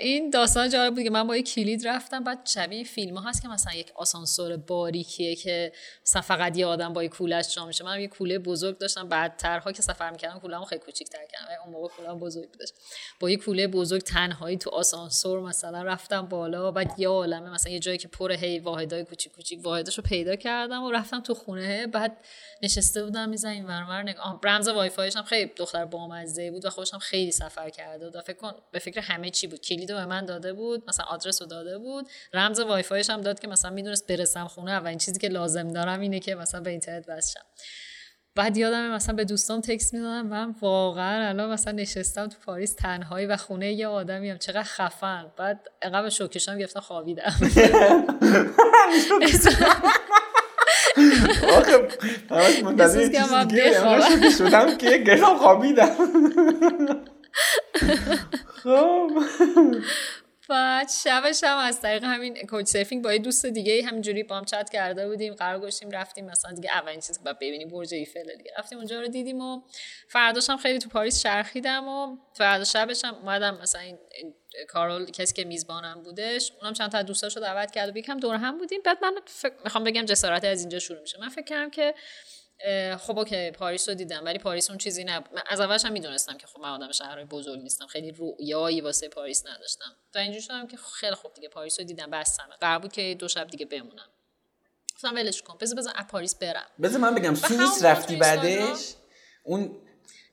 این داستان جالب بود که من با یه کلید رفتم بعد شبیه فیلم ها هست که مثلا یک آسانسور باریکیه که مثلا فقط یه آدم با یه کولش جا میشه. من یه کوله بزرگ داشتم بعد ترها که سفر می‌کردم کوله‌مو خیلی کوچیک‌تر کردم. اون موقع کوله‌م بزرگ بودش با یه کوله بزرگ تنهایی تو آسانسور مثلا رفتم بالا بعد یه عالمه مثلا یه جایی که پر هی واحدای کوچیک کوچیک واحداشو پیدا کردم و رفتم تو خونه. بعد نشسته بودم میزن این ورور نگاه رمز وای فایش هم خیلی دختر بامزه بود و خوشم خیلی سفر کرده بود فکر کن به فکر همه چی بود. کلید به من داده بود مثلا آدرس رو داده بود. رمز وای فایش هم داد که مثلا می‌دونست برسم خونه. و این چیزی که لازم دارم اینه که مثلا به اینترنت وصل بعد یادم مثلا به دوستام تکس می‌دادم من واقعا الان مثلا نشستم تو پاریس تنهایی و خونه یه آدمی هم چقدر خفن. بعد انقدر شوکشم گرفتم خوابیدم. آخه همش منتظر چیزی شدم که گرفتم خوابیدم. خب. بعد شبش هم از طریق همین Couchsurfing با یه دوست دیگه همینجوری با هم چت کرده بودیم قرار گذاشتیم رفتیم مثلا دیگه اولین چیزی که ببینیم برج ایفل دیگه. رفتیم اونجا رو دیدیم و فرداش هم خیلی تو پاریس چرخیدم و فردا شبش هم اومدم مثلا این کارول کسی که میزبانم بودش اونم چند تا دوستاشو دعوت کرد و یکم دور هم بودیم. بعد من می‌خوام بگم جسارت از اینجا شروع میشه. من فکر کردم که خب okay پاریس رو دیدم ولی پاریس اون چیزی نبود. از اولش هم می‌دونستم که خب من آدم شهرهای بزرگ نیستم خیلی رویایی واسه پاریس نداشتم. تا اینجور شدم که خیلی خوب دیگه پاریس رو دیدم بستم. قرار بود که دو شب دیگه بمونم. گفتم ولش کن بذار بذار پاریس برم. بذار من بگم سوئیس رفتی بعدش؟ اون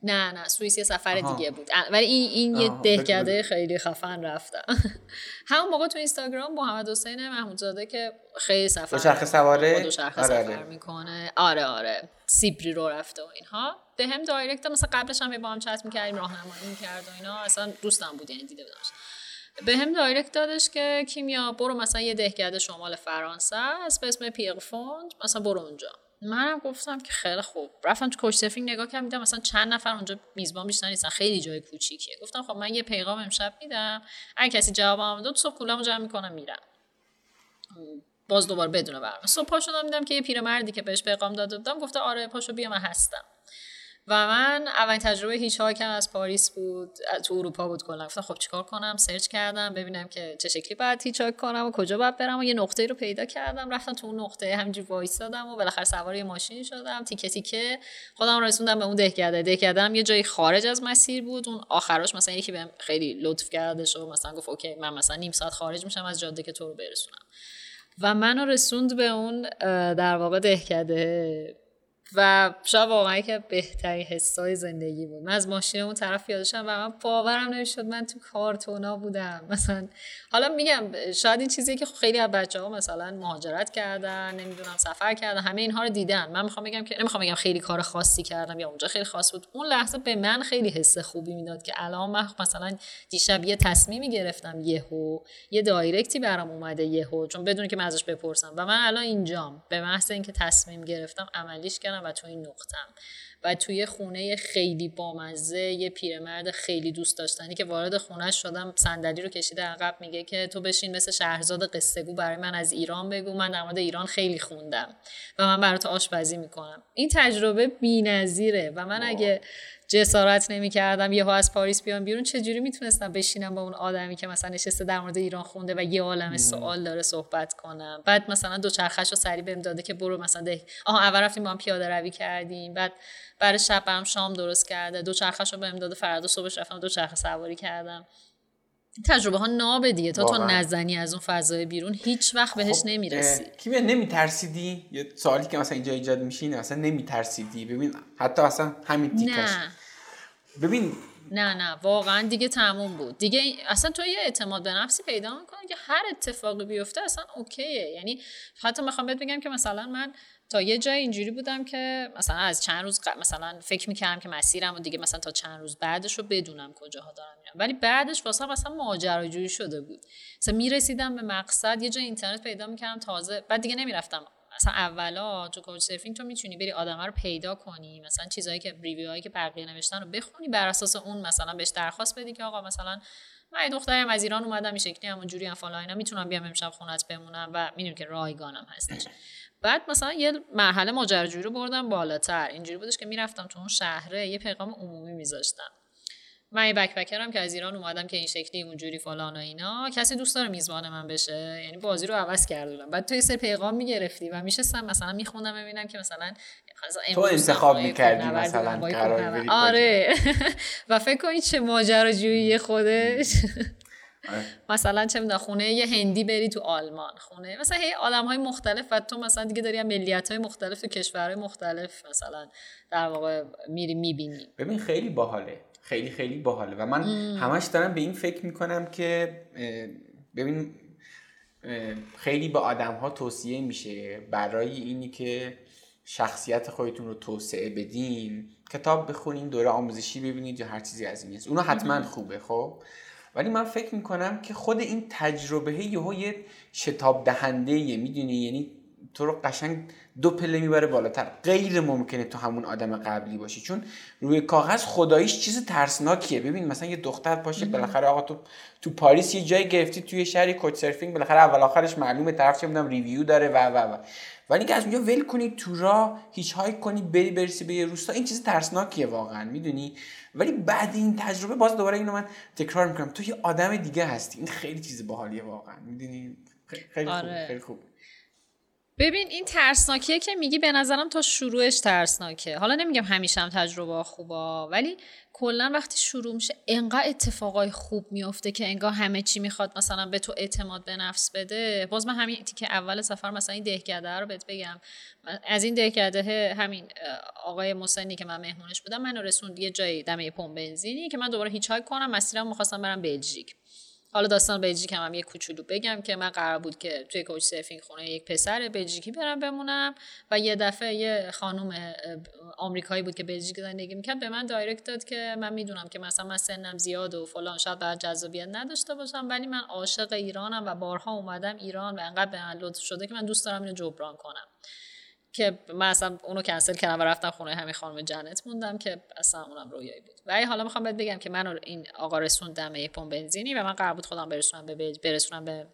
نه نه سوئیس یه سفر دیگه بود. ولی این این یه دهکده خیلی خفن رفتم. همون موقع تو اینستاگرام محمد حسین محمودزاده که خیلی سفر دوچرخه سواره؟ دوچرخه آره سفر آره. می‌کنه. آره آره. سیبری رو رفته و اینها. به هم دایرکت مثلا قبلش هم با هم چت می‌کردیم راهنمایی می‌کرد و اینا. اصلا دوستم بود یعنی دیده بودمش. به هم direct دادش که کیمیا برو مثلا یه دهکده شمال فرانسه است به اسم پیرفون مثلا برو اونجا. منم گفتم که خیلی خوب. رفتم تو Couchsurfing نگاه کردم دیدم مثلا چند نفر اونجا میزبان بیشتر نیستن خیلی جای کوچیکیه. گفتم خب من یه پیغام امشب میدم. اگه کسی جوابم داد صبح کولامو جمع می‌کنم میرم. باز دوباره بدون برنامه. صبح پا شدم دیدم که یه پیرمردی که بهش پیغام داده بودم گفته آره پاشو بیا من هستم. و من اولین تجربه hitchhike م از پاریس بود تو اروپا بود کلا. گفتم خب چیکار کنم؟ سرچ کردم ببینم که چه شکلی باید hitchhike کنم و کجا باید برم و یه نقطه رو پیدا کردم. رفتم تو اون نقطه همینجوری وایسادم و بالاخره سوار یه ماشین شدم. تیکه تیکه خودم رسوندم به اون دهکده دهکده یه جایی خارج از مسیر بود. اون آخرش مثلا یکی بهم خیلی لطف کردش و مثلا گفت okay من مثلا نیم ساعت خارج میشم از جاده که تو رو برسونم. و منو رسوند به اون در واقع دهکده و شاید واقعا که بهترین حسای زندگی بود. من از ماشین اون طرف یادشم و من باورم نمی‌شد من تو کارتونا بودم. مثلا حالا میگم شاید این چیزی که خیلی از بچه ها مثلا مهاجرت کردن نمی‌دونم سفر کردن همه اینها رو دیدن. من می‌خوام بگم که نمی‌خوام بگم خیلی کار خاصی کردم یا اونجا خیلی خاص بود. اون لحظه به من خیلی حس خوبی می‌داد که الان من مثلا دیشب یه تصمیمی گرفتم یهو. یه دایرکتی برام اومده یهو چون بدون که من ازش بپرسم. و من الان اینجام. به محض اینکه تصمیم گرفتم عملیش کردم. و تو این نقطم. و توی خونه خیلی بامزه یه پیرمرد خیلی دوست داشتنی که وارد خونهش شدم صندلی رو کشیده عقب میگه که تو بشین مثل شهرزاد قصه گو برای من از ایران بگو من در مورد ایران خیلی خوندم و من برات آشپزی می‌کنم. این تجربه بی‌نظیره و من اگه جسارت نمی کردم یهو از پاریس بیام بیرون. چجوری می‌تونستم بشینم با اون آدمی که مثلا نشسته در مورد ایران خونده و یه عالم سوال داره صحبت کنم؟ بعد مثلا دو چرخش رو سری بهم داده که برو مثلا ده. آها اول رفتیم با هم پیاده روی کردیم. بعد برای شب هم شام درست کرده. دو چرخش رو بهم داده. فردا صبحش رفتم دو چرخ سواری کردم. تجربه ها ناب دیگه. تا تو نزنی از اون فضای بیرون هیچ وقت بهش خب نمی‌رسی. کیمیا نمیترسیدی؟ یه سوالی که مثلا اینجا ایجاد میشینه اصلا نمیترسیدی؟ ببین حتی اصلا همین تیکش نه. ببین نه نه واقعا دیگه تموم بود. دیگه اصلا تو یه اعتماد به نفسی پیدا می‌کنی که هر اتفاقی بیفته اصلا اوکیه. یعنی حتی می‌خوام بهت بگم که مثلا من تا یه جای اینجوری بودم که مثلا از چند روز مثلا فکر می‌کردم که مسیرم و دیگه مثلا تا چند روز بعدش رو بدونم کجاها دارم میرم. ولی بعدش واسه مثلا ماجراجویی شده بود. مثلا می‌رسیدم به مقصد یه جای اینترنت پیدا می‌کردم تازه بعد دیگه نمی‌رفتم مثلا اولا تو کوچ سرفینگ تو می‌تونی بری آدم رو پیدا کنی مثلا چیزهایی که ریویو هایی که بقیه نوشتن رو بخونی بر اساس اون مثلا بهش درخواست بدی که آقا مثلا من دخترم از ایران اومدم این شکلی همون جوری هم اینا می‌تونم بیام امشب خونت بمونم و می‌دونی که رایگانم هستش. بعد مثلا یه مرحله ماجراجویی رو بردم بالاتر. اینجوری بودش که می‌رفتم تو اون شهره یه پیغام عمومی میذاشتم. من یه بکپکرم که از ایران اومدم که این شکلی اونجوری فلان و اینا. کسی دوست داره میزبان من بشه؟ یعنی بازی رو عوض کردم بعد تو یه سری پیغام می‌گرفتی و میشستم مثلا میخوندم ببینم که مثلا تو انتخاب می‌کردی مثلا قرار آره. و فکر کنید چه ماجراجویی خودش. آره. مثلا چه می‌دونم خونه یه هندی بری تو آلمان. خونه مثلا هی آدم های مختلف و تو مثلا دیگه داری ملیت های مختلف تو کشورهای مختلف مثلا در واقع میری می‌بینی. ببین خیلی باحاله. خیلی خیلی باحاله. و من همش دارم به این فکر می‌کنم که ببین خیلی به آدم ها توصیه میشه برای اینی که شخصیت خودتون رو توسعه بدین کتاب بخونین دوره آموزشی ببینید یا هر چیزی از این است اونو حتما خوبه خب؟ ولی من فکر می‌کنم که خود این تجربه یهو یه شتاب دهنده می‌دونی؟ یعنی تو رو قشنگ دو پله می‌بره بالاتر. غیر ممکنه تو همون آدم قبلی باشی. چون روی کاغذ خداییش چیز ترسناکیه. ببین مثلا یه دختر پاشه بالاخره آقا تو تو پاریس یه جای گرفتی توی شهری کوچ سرفینگ بالاخره اول آخرش معلومه طرف چه می‌دونم ریویو داره و و و. ولی اینکه از اونجا ول کنی تو را هیچ هایی کنی بری برسی به یه روستا این چیز ترسناکیه واقعا. می‌دونی؟ ولی بعد این تجربه باز دوباره اینو من تکرار می‌کنم. تو یه آدم دیگه هستی. این خیلی چیز باحالیه واقعا. می‌دونی؟ خیلی آره. خیلی خوب. ببین این ترسناکیه که میگی به نظرم تا شروعش ترسناکه. حالا نمیگم همیشه هم تجربه خوبا ولی کلا وقتی شروع میشه انقدر اتفاقای خوب میفته که انگار همه چی می‌خواد مثلا به تو اعتماد به نفس بده. باز من همین که اول سفر مثلا این دهکده رو بهت بگم. از این دهکده همین آقای مسنی که من مهمونش بودم منو رسوند یه جایی دمه پمپ بنزینی که من دوباره هیچ کنم مسیرم می‌خواستم برم بلژیک. حالا داستان بلژیک هم, هم یه کوچولو بگم که من قرار بود که توی کوچ سرفینگ خونه یک پسر بلژیکی برم بمونم و یه دفعه یه خانم آمریکایی بود که بلژیک زندگی می‌کرد به من دایرکت داد که من می‌دونم که مثلا من سنم زیاد و فلان شاید بعد جذابیت نداشته باشم ولی من عاشق ایرانم و بارها اومدم ایران و انقدر به من لطف شده که من دوست دارم اینو جبران کنم. که من اصلا اونو کنسل کردم و رفتم خونه همین خانم جنت موندم که اصلا اونم رویایی بود. و حالا می‌خوام بهت بگم که من این آقا رسوندم یه پمپ بنزینی و من قرار بود خودم برسونم به برسونم به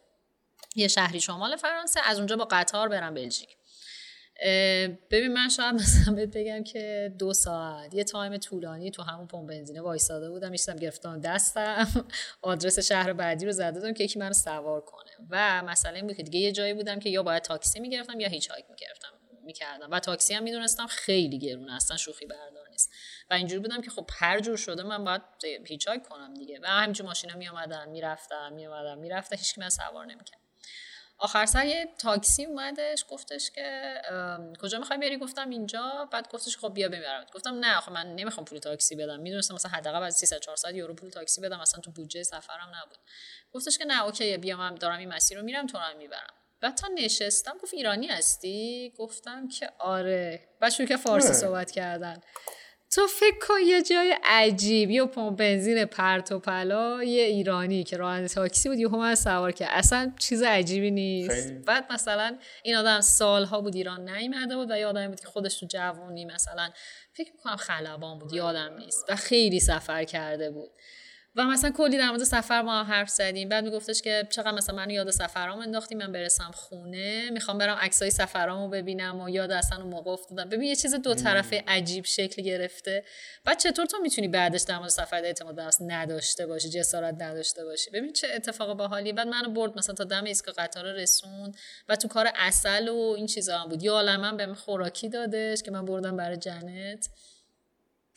یه شهری شمال فرانسه از اونجا با قطار برم بلژیک. ببین من شاید مثلا بهت بگم که دو ساعت یه time طولانی تو همون پمپ بنزینه وایساده بودم میشتم گرفتم دستم آدرس شهر بعدی رو زده دادم که یکی منو سوار کنه. و مثلا این بود که دیگه یه جایی بودم که یا باید تاکسی می‌گرفتم یا hitchhike می‌گرفتم. می‌کردم. و تاکسی هم می‌دونستم خیلی گرونه اصلا شوخی بردار نیست. و اینجوری بودم که خب هر جور شده من باید hitch کنم دیگه. و همینجور ماشینا می‌رفتم میامدن می‌رفتم هیچکی منو سوار نمی‌کرد. آخر سر یه تاکسی اومدش گفتش که کجا می‌خوای بری؟ گفتم اینجا. بعد گفتش خب بیا ببرم گفتم نه خب من نمی‌خوام پول تاکسی بدم. می‌دونستم مثلا حداقل بعد 300 400 یورو پول تاکسی بدم. مثلا تو بودجه سفرم نبود. گفتش که نه okay بیا من دارم این مسیر رو میرم تو رو می‌برم. بعد تا نشستم گفت ایرانی هستی؟ گفتم که آره. بعد شروع که فارسی صحبت کردن. تو فکر کن یه جای عجیب یه پمپ بنزین پرت و پلا یه ایرانی که راننده تاکسی بود یهو من سوار که اصلا چیز عجیبی نیست. بعد مثلا این آدم سالها بود ایران نیومده بود و یه آدمی بود که خودش تو جوونی مثلا فکر می‌کنم خلبان بود یادم نیست و خیلی سفر کرده بود. و مثلا کلی در مورد سفر ما حرف زدیم. بعد میگفتش که چقدر مثلا من یاد سفرام انداختی من برسم خونه. می‌خوام برم عکسای سفرامو ببینم و یاد اصلا اون موقع افتادم. ببین یه چیز دو طرفه عجیب شکل گرفته. بعد چطور تو می‌تونی بعدش در مورد سفر اعتماد به نداشته باشی جسارت نداشته باشی؟ ببین چه اتفاق باحالی بعد منو برد مثلا تا دم ایستگاه قطار رسوند و تو کار اصل و این چیزا هم بود. یا من بهم خوراکی دادش که من بردم برای جنت.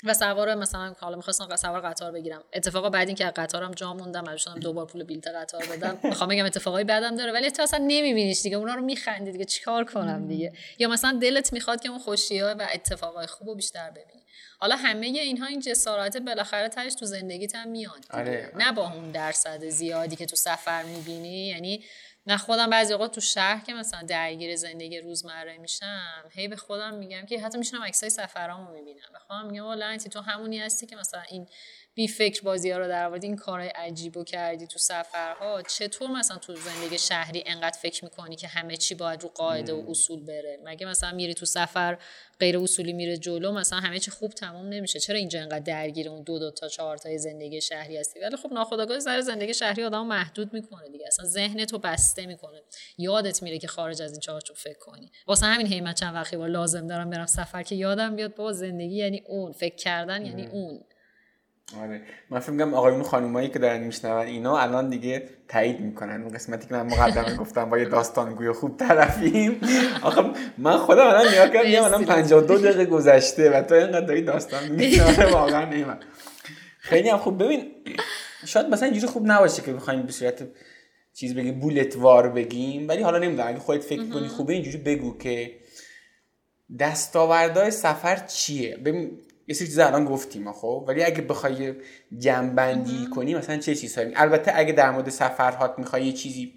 و سوار مثلا حالا می‌خواستم سوار قطار بگیرم. اتفاقا بعد اینکه قطارم جا موندم مجبور دوبار پول بلیط قطار بدم می‌خوام بگم اتفاقای بعدم داره ولی تو اصلا نمیبینیش دیگه اونا رو میخندی دیگه چیکار کنم دیگه؟ یا مثلا دلت می‌خواد که اون خوشی ها و اتفاقای خوب بیشتر ببینی. حالا همه اینها این جسارت بالاخره تاش تو زندگیت هم میاد آره. نه با اون درصد زیادی که تو سفر می‌بینی یعنی نه خودم بعضی اوقات تو شهر که مثلا درگیر زندگی روزمره میشم هی به خودم میگم که حتی میشنم عکسای سفرامو می‌بینم. به خودم میگم والا تو همونی هستی که مثلا این بی فکر بازی ها رو در این کارهای عجیب و کردی تو سفرها. چطور مثلا تو زندگی شهری انقدر فکر می‌کنی که همه چی باید رو قاعده و اصول بره؟ مگه مثلا میری تو سفر غیر اصولی میره جلو مثلا همه چی خوب تموم نمیشه. چرا اینجا انقدر درگیر اون دو دو تا چهار تای زندگی شهری هستی؟ ولی خب ناخودآگاه سر زندگی شهری آدم محدود می‌کنه دیگه. اصلا ذهن تو بسته می‌کنه. یادت میره که خارج از این چارچوب فکر کنی. واسه همین هیمت چند وقتی لازم دارم برم سفر که یادم بیاد بابا زندگی یعنی اون فکر کردن یعنی اون. آره. من فکر میگم آقایون خانومایی که دارن میشنون اینا الان دیگه تایید می‌کنن. اون قسمتی که من مقدمه گفتم با یه داستانگوی خوب طرفیم. آخه من خودم الان نگاه کردم میگم الان 52 دقیقه گذشته و تو اینقدر داری داستان میگی واقعا نیمه خیلی هم خوب. ببین شاید مثلا اینجوری خوب نباشه که بخوایم به صورت چیز بگیم بولت وار بگیم ولی حالا نمی‌دونم. اگه خودت فکر کنی خوبه اینجوری بگو که دستاوردهای سفر چیه؟ ببین یه سری چیزا الان گفتیم خب ولی اگه بخوای جنبندی کنی مثلا چه چیزهایی البته اگه در مورد سفرهات می‌خوای یه چیزی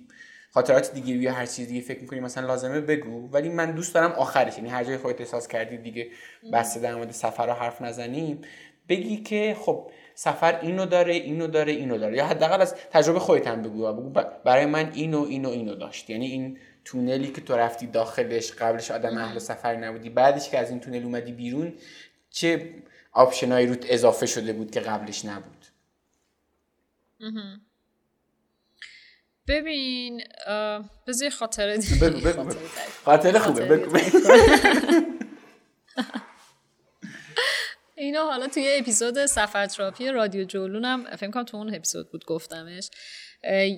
خاطرات دیگه یا هر چیز دیگه فکر می‌کنی مثلا لازمه بگو. ولی من دوست دارم آخرش یعنی هر جای خودت احساس کردی دیگه بسته در مورد سفر حرف نزنیم بگی که خب سفر اینو داره اینو داره اینو داره. یا حداقل از تجربه خودت هم بگو. بگو برای من اینو اینو اینو داشت. یعنی این تونلی که تو رفتی داخلش قبلش آدم اهل سفر نبودی بعدش که از این تونل اومدی بیرون چه آپشنایی روت اضافه شده بود که قبلش نبود؟ ببین بذاری خاطره خاطره خوبه بگو. اینا حالا توی اپیزود سفر تراپی رادیو جولونم فکر کنم تو اون اپیزود بود گفتمش.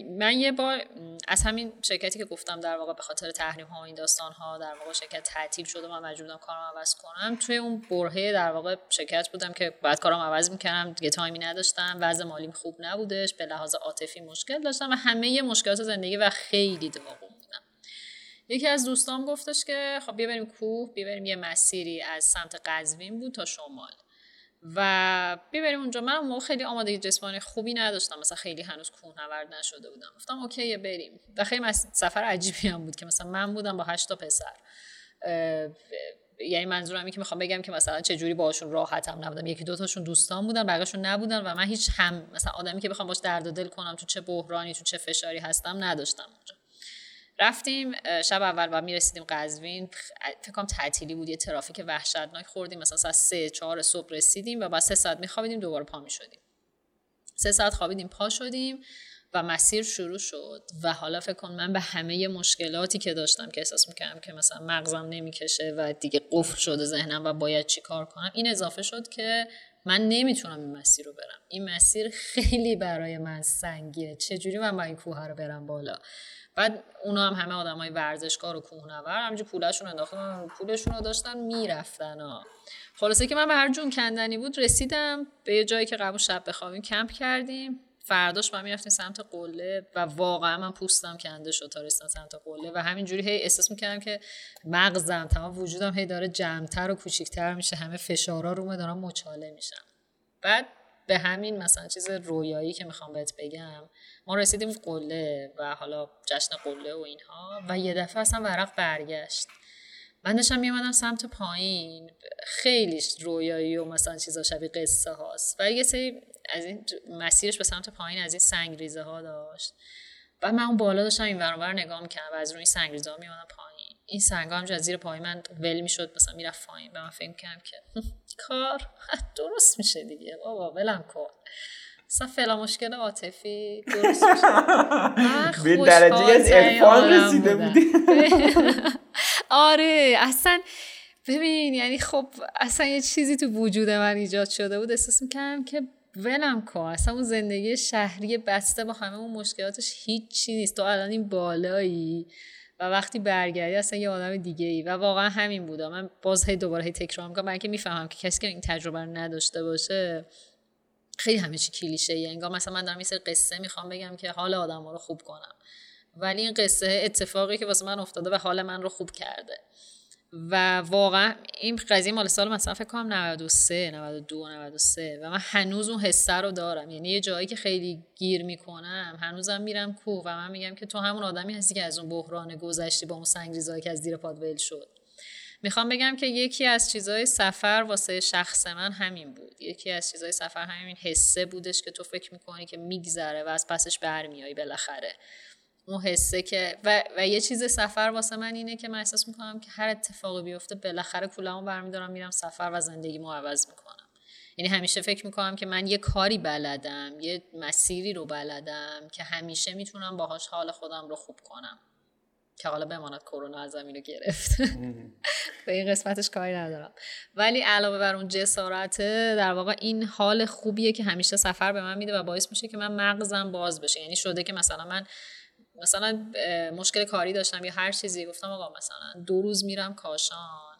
من یه بار از همین شرکتی که گفتم در واقع به خاطر تحریم ها و این داستان ها در واقع شرکت تعطیل شده و مجبور بودم کارم عوض کنم توی اون برهه در واقع شرکت بودم که بعد کارم عوض می‌کردم دیگه تایمی نداشتم وضع مالیم خوب نبودش به لحاظ عاطفی مشکل داشتم و همه مشکلات زندگی و خیلی داغون بودم یکی از دوستام گفتش که خب بیا بریم کوه بیا بریم یه مسیری از سمت قزوین بود تا شمال. و ببریم اونجا. من اون موقع خیلی آمادگی جسمانی خوبی نداشتم. مثلا خیلی هنوز کوهنورد نشده بودم. گفتم اوکی بریم. و خیلی سفر عجیبی هم بود که مثلا من بودم با هشت تا پسر. یعنی منظورم اینه که می‌خوام بگم که مثلا چه جوری باهاشون راحت هم نبودم. یکی دو تاشون دوستان بودن بقیه‌شون نبودن و من هیچ هم مثلا آدمی که بخوام باش درد دل کنم تو چه بحرانی تو چه فشاری هستم نداشتم اونجا. رفتیم شب اول و می‌رسیدیم قزوین. فکر تعطیلی بود یه ترافیک وحشتناک خوردیم. مثلا ساعت سه چهار صبح رسیدیم و بعد سه ساعت میخوابیدیم دوباره پا می‌شدیم. سه ساعت خوابیدیم پا شدیم. و مسیر شروع شد و حالا فکر کن من به همه مشکلاتی که داشتم که احساس می‌کردم که مثلا مغزم نمی‌کشه و دیگه قفل شده ذهنم و باید چی کار کنم این اضافه شد که من نمی‌تونم این مسیر رو برم. این مسیر خیلی برای من سنگیه چجوری من با این کوه رو برم بالا؟ بعد اونا هم همه آدمای ورزشکار و کوهنور همینجوری پولشون انداختن پولشون رو داشتن می‌رفتن ها. خلاصه که من به هر جون کندنی بود رسیدم به یه جایی که قبول شب بخوابیم کمپ کردیم. فرداش با می‌رفتیم سمت قله و واقعا من پوستم کنده شد تا رسیدم سمت قله و همینجوری هی احساس می‌کردم که مغزم تمام وجودم هی داره جمعتر و کوچیکتر میشه همه فشارا رو دارم مچاله میشم. بعد به همین مثلا چیز رویایی که می‌خوام بهت بگم ما رسیدیم قله و حالا جشن قله و اینها و یه دفعه اصلا ورق برگشت. من داشتم میامدم سمت پایین. خیلی رویایی و مثلا چیزا شبیه قصه هاست. و یه سری از این مسیرش به سمت پایین از این سنگ ریزه ها داشت. و من اون بالا داشتم این ورانور نگاه می‌کردم و از روی سنگ ریزه ها میامدم پایین. این سنگ ها از زیر پای من ول می‌شد مثلا می‌رفت پایین. و من فکر کردم که کار درست میشه دیگه. بابا ولم کن. اصلا فلا مشکل عاطفی درست به درجه از ارفان رسیده بودی. آره اصلا ببین یعنی خب اصلا یه چیزی تو وجود من ایجاد شده بود. احساس می‌کردم که ولم کن. اصلا اون زندگی شهری بسته با همه اون مشکلاتش هیچی نیست. تو الان این بالایی و وقتی برگردی اصلا یه آدم دیگه ای و واقعا همین بودم من باز هی دوباره هی تکرار می‌کنم. من که می‌فهمم که کسی که این تجربه رو نداشته باشه خیلی همه چی کلیشه ای انگار مثلا من دارم یه قصه می‌خوام بگم که حال آدم رو خوب کنم. ولی این قصه اتفاقی که واسه من افتاده و حال من رو خوب کرده. و واقعا این قضیه مال سال مثلا فکر کنم 93 92 93 و من هنوز اون حسه رو دارم. یعنی یه جایی که خیلی گیر می‌کنم هنوزم میرم کوه و من میگم که تو همون آدمی هستی که از اون بحران گذشتی با اون سنگریزایی که از زیر پاد ول شد. می‌خوام بگم که یکی از چیزهای سفر واسه شخص من همین بود. یکی از چیزهای سفر همین حسه بودش که تو فکر می‌کنی که میگذره و از پسش برمیایی بالاخره. اون حسه که و, و یه چیز سفر واسه من اینه که من احساس می‌کنم که هر اتفاقی بیفته بالاخره کولمو برمیدارم میرم سفر و زندگیمو عوض می‌کنم. یعنی همیشه فکر می‌کنم که من یه کاری بلدم یه مسیری رو بلدم که همیشه می‌تونم باهاش حال خودم رو خوب کنم. که حالا بماند کرونا از رو گرفت. به این قسمتش کاری ندارم. ولی علاوه بر اون جسارت در واقع این حال خوبیه که همیشه سفر به من میده و باعث میشه که من مغزم باز بشه. یعنی شده که مثلا من مثلا مشکل کاری داشتم یا هر چیزی گفتم آقا مثلا دو روز میرم کاشان.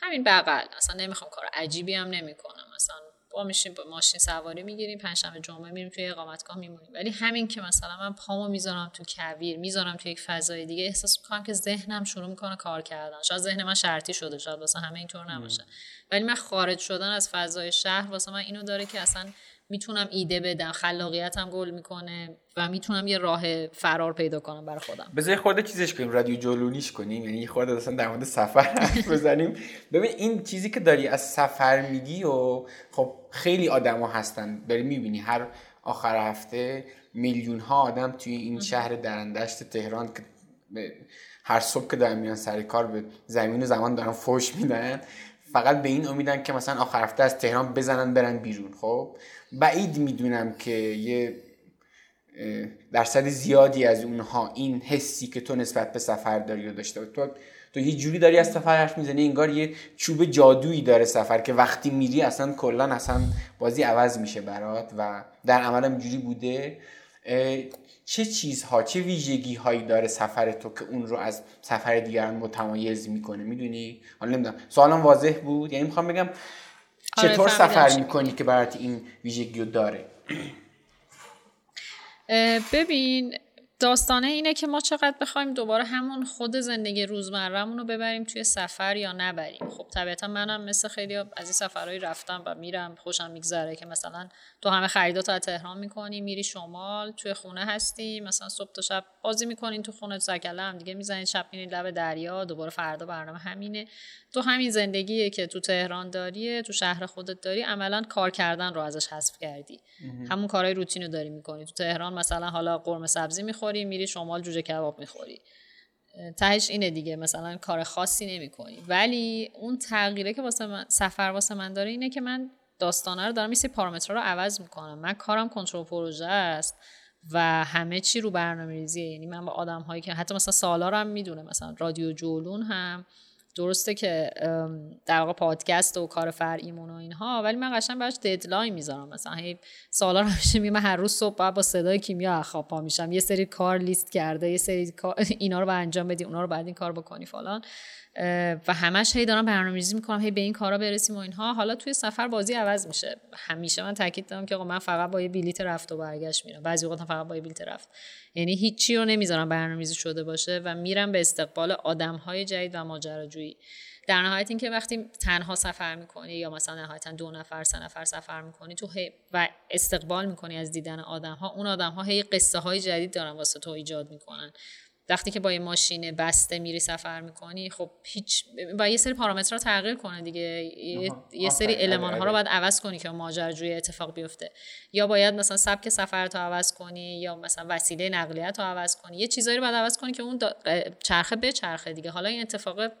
همین بغل. اصلا نمی‌خوام کار عجیبی هم نمی‌کنم. مثلا با میشیم ماشین سواری می‌گیریم پنجشنبه جمعه میریم توی اقامتگاه میمونیم. ولی همین که مثلا من پامو می‌ذارم تو کویر می‌ذارم تو یک فضای دیگه احساس می‌کنم که ذهنم شروع می‌کنه کار کردن. شاید ذهن من شرطی شده شاید واسه همه اینطور نباشه. ولی من خارج شدن از فضای شهر واسه من اینو داره که اصلا می‌تونم ایده بدم خلاقیتم گل می‌کنه و می‌تونم یه راه فرار پیدا کنم برای خودم. بذار خورده چیزش کنیم رادیو جلونیش کنیم یعنی خورده اصلا در مورد سفر بزنیم. ببین این چیزی که داری از سفر میگی و خب خیلی آدما هستن داری می‌بینی هر آخر هفته میلیون ها آدم توی این شهر درندشت تهران که هر صبح که دارن میان سر کار به زمین و زمان دارن فوش میدن. فقط به این امیدن که مثلا آخر هفته از تهران بزنن برن بیرون خب؟ بعید می‌دونم که یه درصد زیادی از اونها این حسی که تو نسبت به سفر داری رو داشته تو تو یه جوری داری از سفر حرف می‌زنی انگار یه چوب جادویی داره سفر که وقتی میری اصلا کلا اصلا بازی عوض میشه برات و در عملم جوری بوده. چه چیزها چه ویژگی هایی داره سفر تو که اون رو از سفر دیگران متمایز می‌کنه؟ می‌دونی؟ حالا نمی‌دونم. سوالم واضح بود؟ یعنی می‌خوام بگم آره، چطور سفر می‌کنی که برات این ویژگی رو داره ببین داستانه اینه که ما چقدر بخوایم دوباره همون خود زندگی روزمرهمون رو ببریم توی سفر یا نبریم. خب طبیعتا منم مثل خیلی از این سفرهایی رفتم و میرم خوشم میگذره که مثلا تو همه خریدات از تهران می‌کنی میری شمال توی خونه هستی مثلا صبح تا شب بازی می‌کنین تو خونه سکله هم دیگه می‌زنین شب میرین لب دریا دوباره فردا برنامه همینه. تو همین زندگیه که تو تهران داریه تو شهر خودت داری عملا کار کردن رو ازش حذف کردی. همون کارهای روتین رو داری می‌کنی. تو تهران مثلا حالا قرمه سبزی می‌خوری میری شمال جوجه کباب می‌خوری. تهش اینه دیگه مثلا کار خاصی نمی‌کنی. ولی اون تغییره که واسه من سفر واسه من داره اینه که من داستانه رو دارم میسی پارامترها رو عوض می‌کنم. من کارم کنترل پروژه است و همه چی رو برنامه ریزیه یعنی من با آدم هایی که حتی مثلا سالارم می‌دونه مثلا رادیو جولون هم درسته که در واقع پادکست و کار فرعیمون و اینها ولی من قشنگ براش ددلاین می‌ذارم. مثلا هی سالا همیشه میگم من هر روز صبح با صدای کیمیا خواب پا میشم. یه سری کار لیست کرده یه سری اینا رو انجام بدی اونا رو بعد این کار بکنی فلان. و همش هی دارم برنامه‌ریزی می‌کنم هی به این کارا برسیم و اینها. حالا توی سفر بازی عوض میشه. همیشه من تاکید دارم که من فقط با یه بلیت رفت و برگشت میرم. بعضی وقتا فقط با یه بلیت رفت. یعنی هیچی رو نمی‌ذارم برنامه‌ریزی شده باشه و میرم به استقبال آدم‌های جدید و ماجراجویی. در نهایت اینکه وقتی تنها سفر می‌کنی یا مثلا نهایتا دو نفر سه نفر سفر می‌کنی تو و استقبال می‌کنی از دیدن آدم ها اون آدم ها هی قصه های جدید دارن واسه تو ایجاد می‌کنن. وقتی که با یه ماشین بسته میری سفر می‌کنی خب هیچ با یه سری پارامترها تغییر کنه دیگه. یه, سری المان ها رو باید عوض کنی که ماجراجوی اتفاق بیفته. یا باید مثلا سبک سفر تو عوض کنی یا مثلا وسیله نقلیت رو عوض کنی. یه چیزایی رو باید عوض کنی که اون چرخه به چرخه دیگه. حالا این اتفاق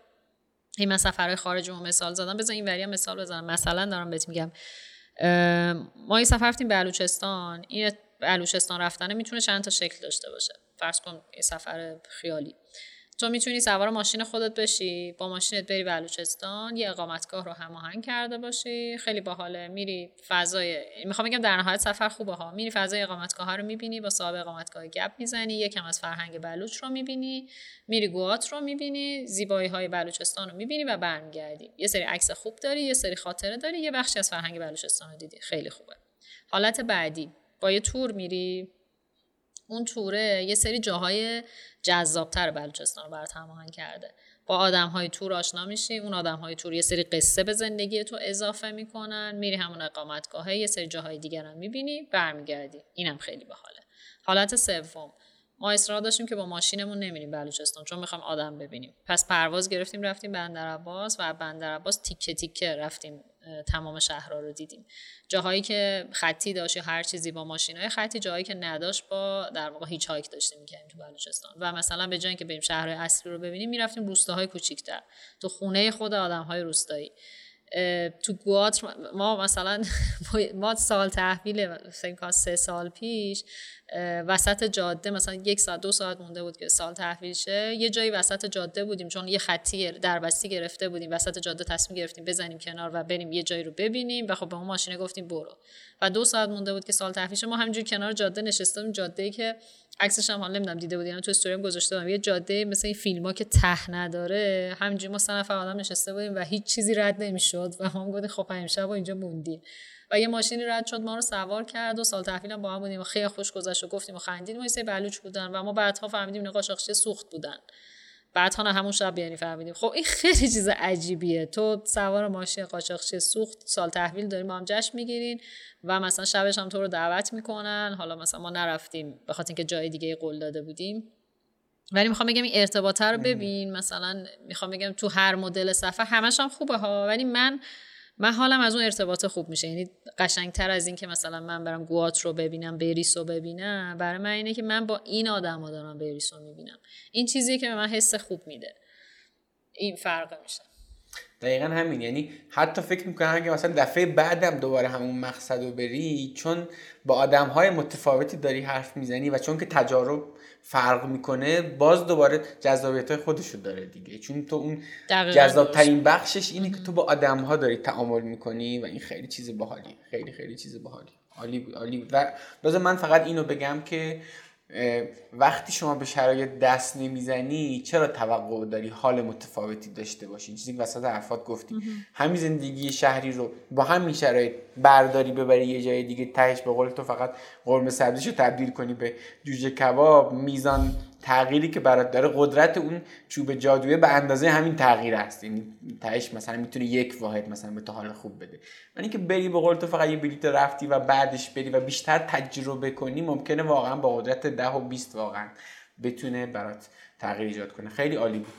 این من سفرهای خارج رو مثال زدم. بذار این وری مثال بزنم. مثلا دارم بهت میگم. ما یه سفر رفتیم بلوچستان. این بلوچستان رفتن می‌تونه چند تا شکل داشته باشه. فرض کن یه سفر خیالی. تو می‌تونی سوار ماشین خودت بشی با ماشینت بری بلوچستان یه اقامتگاه رو هماهنگ کرده باشی خیلی باحاله. میری فضای می‌خوام بگم در نهایت سفر خوبه ها. میری فضای اقامتگاه ها رو می‌بینی با صاحب اقامتگاه گپ می‌زنی یکم از فرهنگ بلوچ رو می‌بینی میری گوات رو می‌بینی زیبایی های بلوچستان رو می‌بینی و برمیگردی. یه سری عکس خوب داری یه سری خاطره داری یه بخشی از فرهنگ بلوچستان رو دیدی. خیلی خوبه. حالت بعدی. با یه تور میری اون توره یه سری جاهای جذابتر بلوچستان رو برات هماهنگ کرده. با آدم های تور آشنا میشی اون آدم های تور یه سری قصه به زندگی تو اضافه می‌کنن میری همون اقامتگاهه یه سری جاهای دیگر هم می‌بینی برمیگردی. اینم خیلی باحاله. حالت سوم. ما اصرار داشتیم که با ماشینمون نمیریم بلوچستان چون می‌خوام آدم ببینیم. پس پرواز گرفتیم رفتیم بندر عباس و بندر عباس تیکه تیکه رفتیم تمام شهرها رو دیدیم. جاهایی که خطی داشت یا هر چیزی با ماشین های خطی جاهایی که نداشت با در واقع هیچ هایک داشتیم می‌کنیم تو بلوچستان. و مثلا به جای که بریم شهرهای اصلی رو ببینیم می‌رفتیم روستاهای کوچیکتر. تو خونه خود آدم های روستایی تو گواتر ما مثلا ما سال تحویل فکر سه سال پیش وسط جاده مثلا یک ساعت دو ساعت مونده بود که سال تحویل شه. یه جایی وسط جاده بودیم چون یه خطی دربستی گرفته بودیم. وسط جاده تصمیم گرفتیم بزنیم کنار و بریم یه جایی رو ببینیم و خب به اون ماشینه گفتیم برو. و دو ساعت مونده بود که سال تحویل شه. ما همینجوری کنار جاده نشستیم. جاده ای که عکسش هم حالا نمی‌دونم دیده بودین تو استوریم گذاشته بودم. یه جاده مثل این فیلم که ته نداره. همینجوری ما سه نفر آدم نشسته بودیم و هیچ چیزی رد نمی‌شد. و ما گفتیم خب امشب و اینجا موندیم. و یه ماشینی رد شد ما رو سوار کرد و سال تحویل با هم بودیم و خیلی خوش گذشت و گفتیم و خندیدیم و سه بلوچ بودن و ما بعدها فهمیدیم اینا قاچاقچی سوخت بودن. بعدها نه همون شب یعنی فهمیدیم. خب این خیلی چیز عجیبیه. تو سوار ماشین قاچاقچی سوخت سال تحویل داریم ما هم جشن می‌گیرین و مثلا شبش هم تو رو دعوت می‌کنن. حالا مثلا ما نرفتیم به خاطر اینکه جای دیگه قول داده بودیم. ولی می‌خوام بگم این ارتباطه رو ببین. مثلا می‌خوام بگم تو هر مدل سفر همش هم خوبه ها. ولی من من حالم از اون ارتباط خوب میشه. یعنی قشنگتر از این که مثلا من برم گوات رو ببینم بریس رو ببینم. برای من اینه که من با این آدم دارم بریس رو می‌بینم. این چیزیه که به من حس خوب میده. این فرق میشه. دقیقا همین. یعنی حتی فکر می‌کنم اگه مثلا دفعه بعدم دوباره همون مقصد رو بری چون با آدم های متفاوتی داری حرف می‌زنی و چون که تجارب فرق می‌کنه باز دوباره جذابیت های خودشو داره دیگه. چون تو اون جذاب ترین بخشش اینه که تو با آدم ها داری تعامل می‌کنی و این خیلی چیز باحالی. خیلی خیلی چیز باحالی. عالی بود عالی بود. و من فقط اینو بگم که وقتی شما به شرایط دست نمی‌زنی چرا توقع داری حال متفاوتی داشته باشی؟ چیزی که وسط حرفات گفتی. همین زندگی شهری رو با همین شرایط برداری ببری یه جای دیگه تهش به قول تو فقط قرمه سبزیشو تبدیل کنی به جوجه کباب میزان تغییری که برات داره قدرت اون چوب جادویه به اندازه همین تغییر است. یعنی تهش مثلا می‌تونه یک واحد مثلا به تو حال خوب بده. من اینکه بری به قول تو فقط یه بلیت رفتی و بعدش بری و بیشتر تجربه کنی ممکنه واقعا با قدرت ده و 20 واقعا بتونه برات تغییر ایجاد کنه. خیلی عالی بود.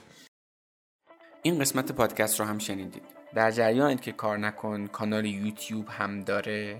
این قسمت پادکست رو هم شنیدید. در جریان که کار نکن کانال یوتیوب هم داره.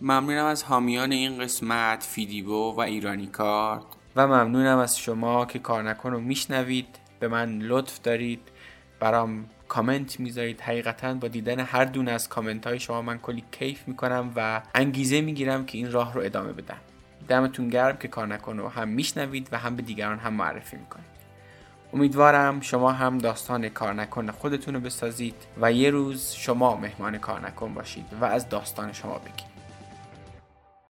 ممنونم از حامیان این قسمت فیدیبو و ایرانی کارت. و ممنونم از شما که کار نکن رو میشنوید به من لطف دارید برام کامنت می‌ذارید. حقیقتا با دیدن هر دونه از کامنت های شما من کلی کیف می‌کنم و انگیزه می‌گیرم که این راه رو ادامه بدم. دمتون گرم که کار نکن رو هم میشنوید و هم به دیگران هم معرفی می‌کنید. امیدوارم شما هم داستان کار نکن خودتون رو بسازید و یه روز شما مهمان کار نکن باشید و از داستان شما بگید